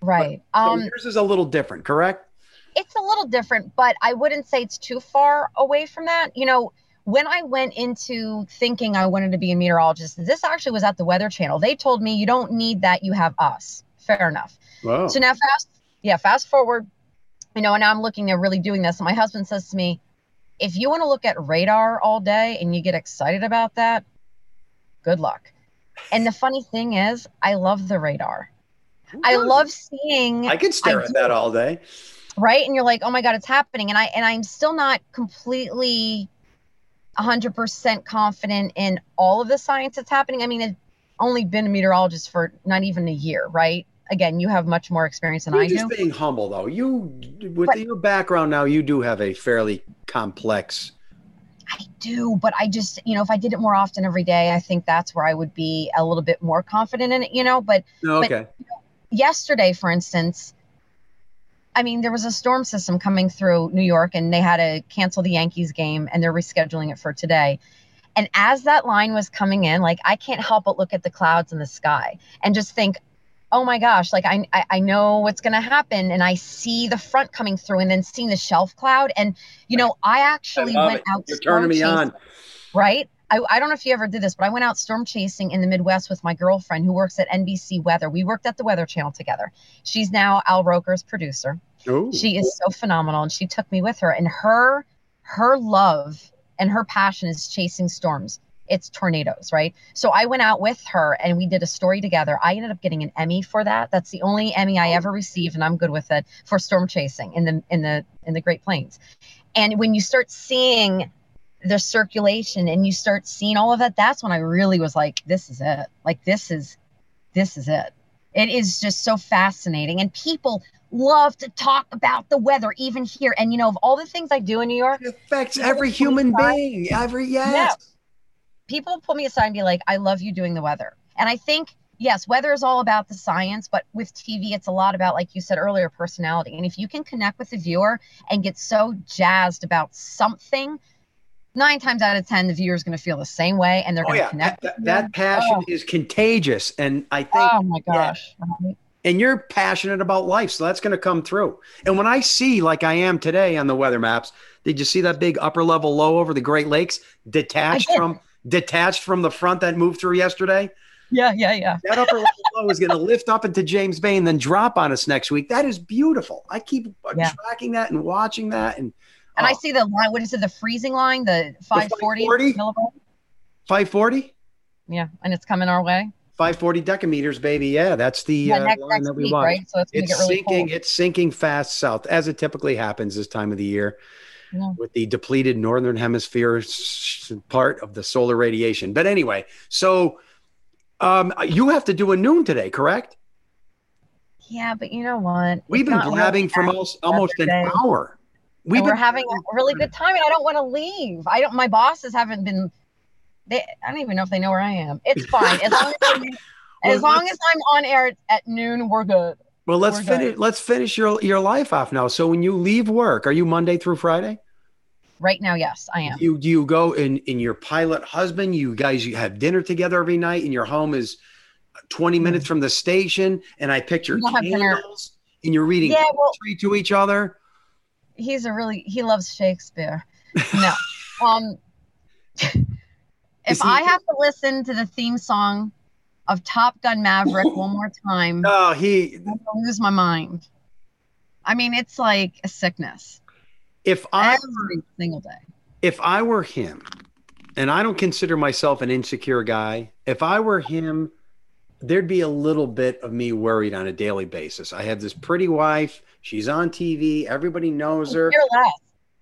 Right. So Um, yours is a little different, correct? It's a little different, but I wouldn't say it's too far away from that. You know, when I went into thinking I wanted to be a meteorologist, this actually was at the Weather Channel. They told me you don't need that, you have us. Fair enough. Wow. So now fast, yeah, fast forward, you know, and now I'm looking at really doing this. And my husband says to me, if you want to look at radar all day and you get excited about that, good luck. And the funny thing is, I love the radar. I love seeing I could stare I at do. that all day. Right and you're like oh my god it's happening and i and i'm still not completely 100% confident in all of the science that's happening i mean i've only been a meteorologist for not even a year right again you have much more experience than You're i just do being humble, though. You, with But- your background now, you do have a fairly complex. i do but i just you know if i did it more often every day i think that's where i would be a little bit more confident in it you know but No, But- okay. yesterday, for instance, I mean, there was a storm system coming through New York and they had to cancel the Yankees game and they're rescheduling it for today. And as that line was coming in, like I can't help but look at the clouds in the sky and just think, oh my gosh, like I, I, I know what's going to happen. And I see the front coming through and then seeing the shelf cloud. And, you know, I actually love went it. out. You're turning me chasing on. right? I, I don't know if you ever did this, but I went out storm chasing in the Midwest with my girlfriend who works at NBC Weather. We worked at the Weather Channel together. She's now Al Roker's producer. Ooh. She is so phenomenal, and she took me with her. And her her love and her passion is chasing storms. It's tornadoes, right? So I went out with her and we did a story together. I ended up getting an Emmy for that. That's the only Emmy I ever received, and I'm good with it for storm chasing in the in the in the Great Plains. And when you start seeing the circulation and you start seeing all of that, that's when I really was like, this is it. Like this is this is it. It is just so fascinating. And people love to talk about the weather, even here. And you know, of all the things I do in New York, It affects every human 25 being. Every yes. people pull me aside and be like, I love you doing the weather. And I think, yes, weather is all about the science, but with TV, it's a lot about, like you said earlier, personality. And if you can connect with the viewer and get so jazzed about something, nine times out of 10, the viewer is going to feel the same way and they're Oh going to yeah, connect. that, that, passion Oh. is contagious, and I think, Oh my gosh. Right? and you're passionate about life, so that's going to come through. And when I see, like I am today on the weather maps, did you see that big upper level low over the Great Lakes, detached from detached from the front that moved through yesterday? Yeah, yeah, yeah. That upper level low is going to lift up into James Bay and then drop on us next week. That is beautiful. I keep uh, Yeah. tracking that and watching that, and And I oh, see the line, what is it, the freezing line, the 540 540? 540. Yeah, and it's coming our way. 540 decameters, baby. Yeah, that's the Yeah, uh, next, line next that we week, watch. right? So it's It's get really sinking. cold. It's sinking fast south, as it typically happens this time of the year, Yeah. with the depleted northern hemisphere part of the solar radiation. But anyway, so um, you have to do a noon today, correct? Yeah, but you know what? We've It's been blabbing for almost almost an hour. We've we're having a really good time, and I don't want to leave. I don't. My bosses haven't been. They. I don't even know if they know where I am. It's fine as long as I'm, as long as I'm on air at noon. We're good. Well, let's We're finish. Let's finish your your life off now. So when you leave work, are you Monday through Friday? Right now, yes, I am. You do you go in in your pilot husband? You guys you have dinner together every night, and your home is twenty minutes mm. from the station. And I picture We candles, and you're reading Yeah, well- poetry to each other. He's a really he loves Shakespeare. No, um, if he- I have to listen to the theme song of Top Gun Maverick one more time, No, he. I'm gonna lose my mind. I mean, it's like a sickness If I every single day. if I were him, and I don't consider myself an insecure guy, if I were him, there'd be a little bit of me worried on a daily basis. I have this pretty wife. She's on TV. Everybody knows oh, her. You're less.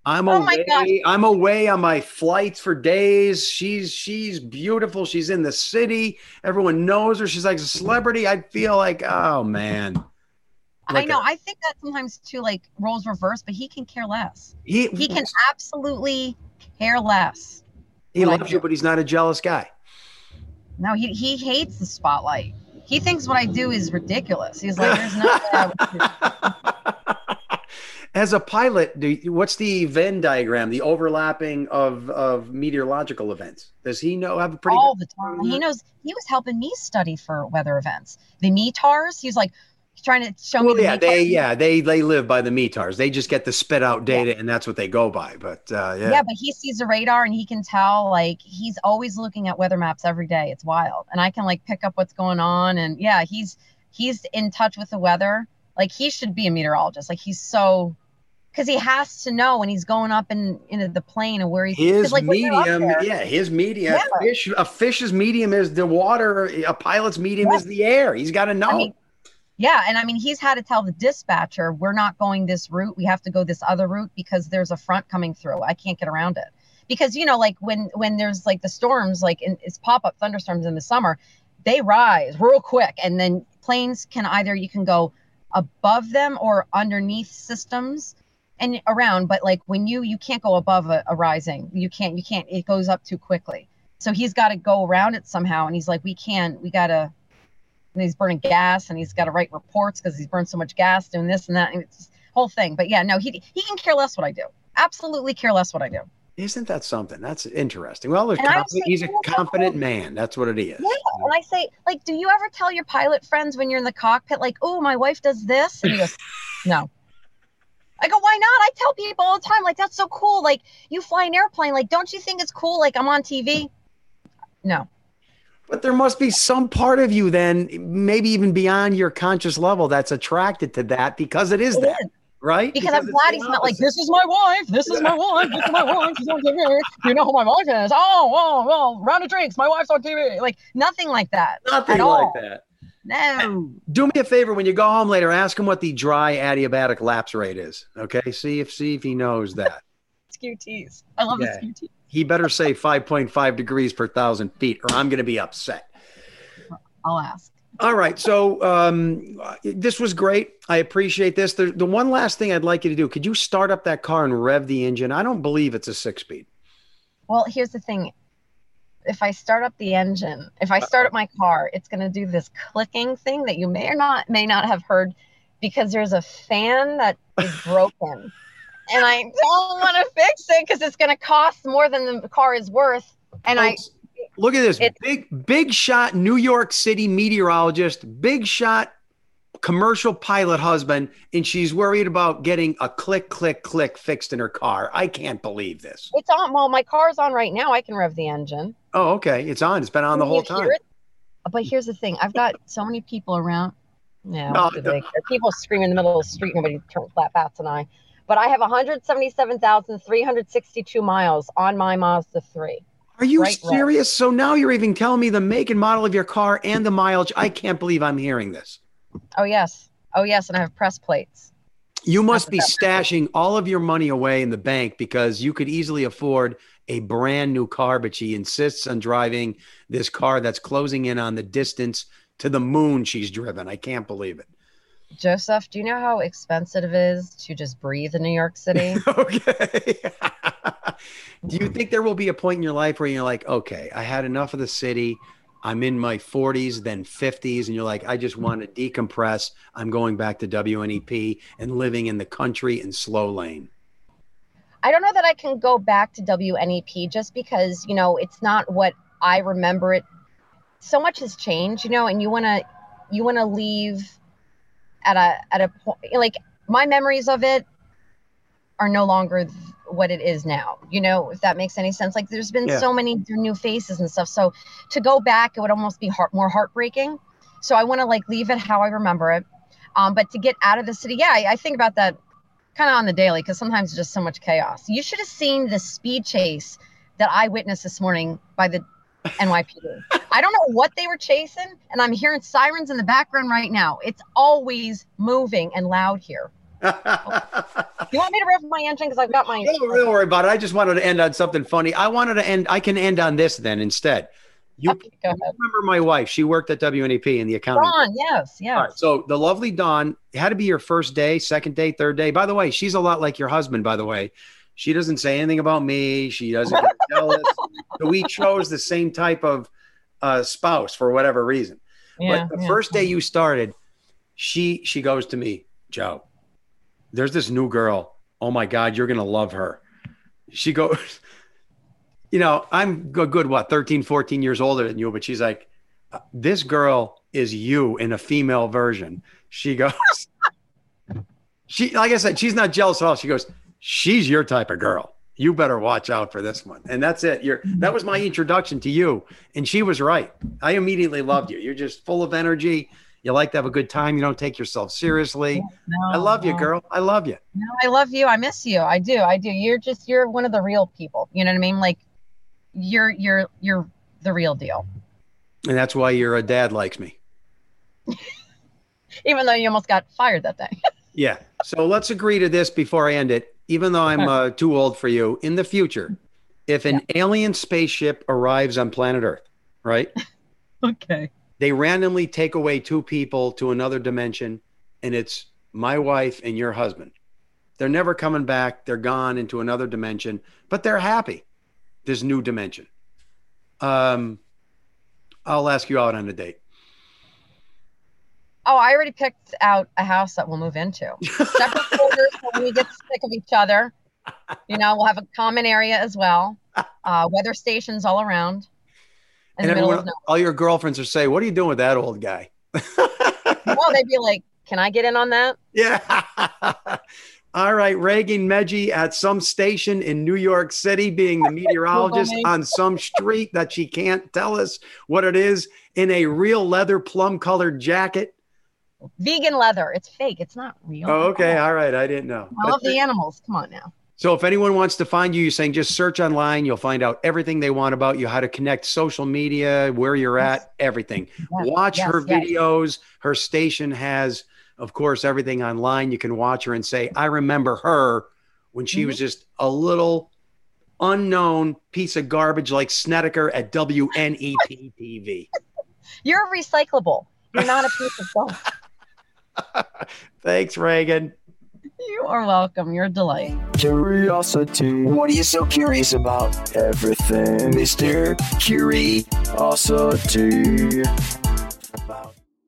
I'm Oh away. I'm away on my flights for days. She's she's beautiful. She's in the city. Everyone knows her. She's like a celebrity. I'd feel like, oh man. I know. a- I think that sometimes too, like roles reverse, but he can care less. He He can absolutely care less. he loves you, but he's not a jealous guy. No, he he hates the spotlight. He thinks what I do is ridiculous. He's like, there's no way I would do As a pilot, do you- what's the Venn diagram, the overlapping of of meteorological events? Does he know have a pretty all good the time. He knows he was helping me study for weather events. The METARs, he's like trying to show me Well, the yeah, they yeah they they live by the METARs. They just get the spit out data, and that's what they go by. But uh, yeah, Yeah. but he sees the radar and he can tell like he's always looking at weather maps every day. It's wild. And I can like pick up what's going on and yeah, he's he's in touch with the weather. Like he should be a meteorologist. Like he's so because he has to know when he's going up in into the plane and where he's his like, when you're up medium, yeah, his medium. Yeah. A fish, a fish's medium is the water. A pilot's medium is the air. He's got to know. I mean, yeah, and I mean he's had to tell the dispatcher we're not going this route. We have to go this other route because there's a front coming through. I can't get around it. Because you know, like when when there's like the storms, like in, it's pop up thunderstorms in the summer, they rise real quick, and then planes can either you can go above them or underneath systems and around. But like when you you can't go above a, a rising, you can't you can't it goes up too quickly. So he's got to go around it somehow, and he's like, we can't, we gotta and he's burning gas and he's got to write reports because he's burned so much gas doing this and that and it's this whole thing. But yeah no he he can care less what i do. Absolutely care less what i do. Isn't that something? That's interesting. Well, there's And I confident- was he's a confident man. That's what it is. yeah and i say like do you ever tell your pilot friends when you're in the cockpit like oh my wife does this and he goes no. I go why not? I tell people all the time like that's so cool. Like you fly an airplane. Like don't you think it's cool? Like i'm on tv no But there must be some part of you then, maybe even beyond your conscious level, that's attracted to that because it is It that, is. right? because I'm glad he's not like, this is my wife, this is my wife, this is my wife, she's on TV. You know who my wife is? Oh, oh, well, round of drinks, my wife's on TV. Like nothing like that. Nothing like all. that. No. Do me a favor when you go home later, ask him what the dry adiabatic lapse rate is. Okay, see if see if he knows that. It's QTs. I love Yeah. the QTs. He better say 5.5 degrees per thousand feet, or I'm going to be upset. I'll ask. All right. So um, this was great. I appreciate this. The, the one last thing I'd like you to do could you start up that car and rev the engine? I don't believe it's a six speed. Well, here's the thing. If I start up the engine, if I start up my car, it's going to do this clicking thing that you may or not may not have heard because there's a fan that is broken. and I don't want to fix it because it's going to cost more than the car is worth. And I look at this it- big, big shot New York City meteorologist, big shot commercial pilot husband, and she's worried about getting a click, click, click fixed in her car. I can't believe this. it's on. Well, my car's on right now. I can rev the engine. Oh, okay. It's on. It's been on the whole time. it? But here's the thing: I've got so many people around. No, No, do people screaming in the middle of the street. Nobody turns that bats an eye. But I have 177,362 miles on my Mazda 3. Are you Right, right. serious? So now you're even telling me the make and model of your car and the mileage. I can't believe I'm hearing this. Oh yes, oh yes, and I have press plates. You must be stashing all of your money away in the bank because you could easily afford a brand new car, but she insists on driving this car that's closing in on the distance to the moon she's driven. I can't believe it. Joseph, do you know how expensive it is to just breathe in New York City? Okay. Do you think there will be a point in your life where you're like, okay, I had enough of the city. I'm in my 40s, then 50s, and you're like, I just want to decompress. I'm going back to WNEP and living in the country in slow lane. I don't know that I can go back to WNEP just because, you know, it's not what I remember it. So much has changed, you know, and you want to you want to leave at a at a point like my memories of it are no longer th- what it is now. You know, if that makes any sense. Like there's been Yeah. so many new faces and stuff. So to go back, it would almost be heart more heartbreaking. So I want to like leave it how I remember it. Um, but to get out of the city, yeah, I, I think about that kind of on the daily because sometimes it's just so much chaos. You should have seen the speed chase that I witnessed this morning by the NYPD. I don't know what they were chasing, and I'm hearing sirens in the background right now. It's always moving and loud here. You want me to rev my engine because I've got my. Don't really worry about it. I just wanted to end on something funny. I wanted to end. I can end on this then instead. You Okay, go ahead. remember my wife? She worked at WNEP in the accounting. Dawn, yes, yes. Right, so the lovely Dawn it had to be your first day, second day, third day. By the way, she's a lot like your husband. By the way, she doesn't say anything about me. She doesn't get jealous. So we chose the same type of uh, spouse for whatever reason. yeah, but the yeah. first day you started, she she goes to me, Joe. There's this new girl. Oh my God, you're gonna love her. She goes, you know, I'm a good what 13, 14 years older than you, but she's like, this girl is you in a female version. She goes, she like I said, she's not jealous at all. She goes, she's your type of girl. You better watch out for this one. And that's it. You're that was my introduction to you. And she was right. I immediately loved you. You're just full of energy. You like to have a good time. You don't take yourself seriously. No, I love you, girl. I love you. No, I love you. I miss you. I do. I do. You're just you're one of the real people. You know what I mean? Like you're you're you're the real deal. And that's why your uh, dad likes me. Even though you almost got fired that day. Yeah. So let's agree to this before I end it. Even though I'm uh, too old for you, in the future, if an alien spaceship arrives on planet Earth, right? okay. They randomly take away two people to another dimension, and it's my wife and your husband. They're never coming back. They're gone into another dimension, but they're happy. This new dimension. Um, I'll ask you out on a date. Oh, I already picked out a house that we'll move into. Separate quarters when we get sick of each other. You know, we'll have a common area as well. Uh, weather stations all around. And everyone, all your girlfriends will say, "What are you doing with that old guy?" Well, they'd be like, "Can I get in on that?" Yeah. All right, Raegan Medgie at some station in New York City, being the meteorologist on some street that she can't tell us what it is, in a real leather plum colored jacket. Vegan leather. It's fake. It's not real. Oh, okay. All right. I didn't know. I love the animals. Come on now. So if anyone wants to find you, you're saying just search online. You'll find out everything they want about you, how to connect social media, where you're Yes. at, everything. Yes, Watch yes, her videos. Her station has, of course, everything online. You can watch her and say, I remember her when she Mm-hmm. was just a little unknown piece of garbage like Snedeker at WNEP TV. You're recyclable. You're not a piece of gum. Thanks, Raegan. You are welcome. You're a delight. Curiosity. What are you so curious about? Everything, Mr. Curiosity.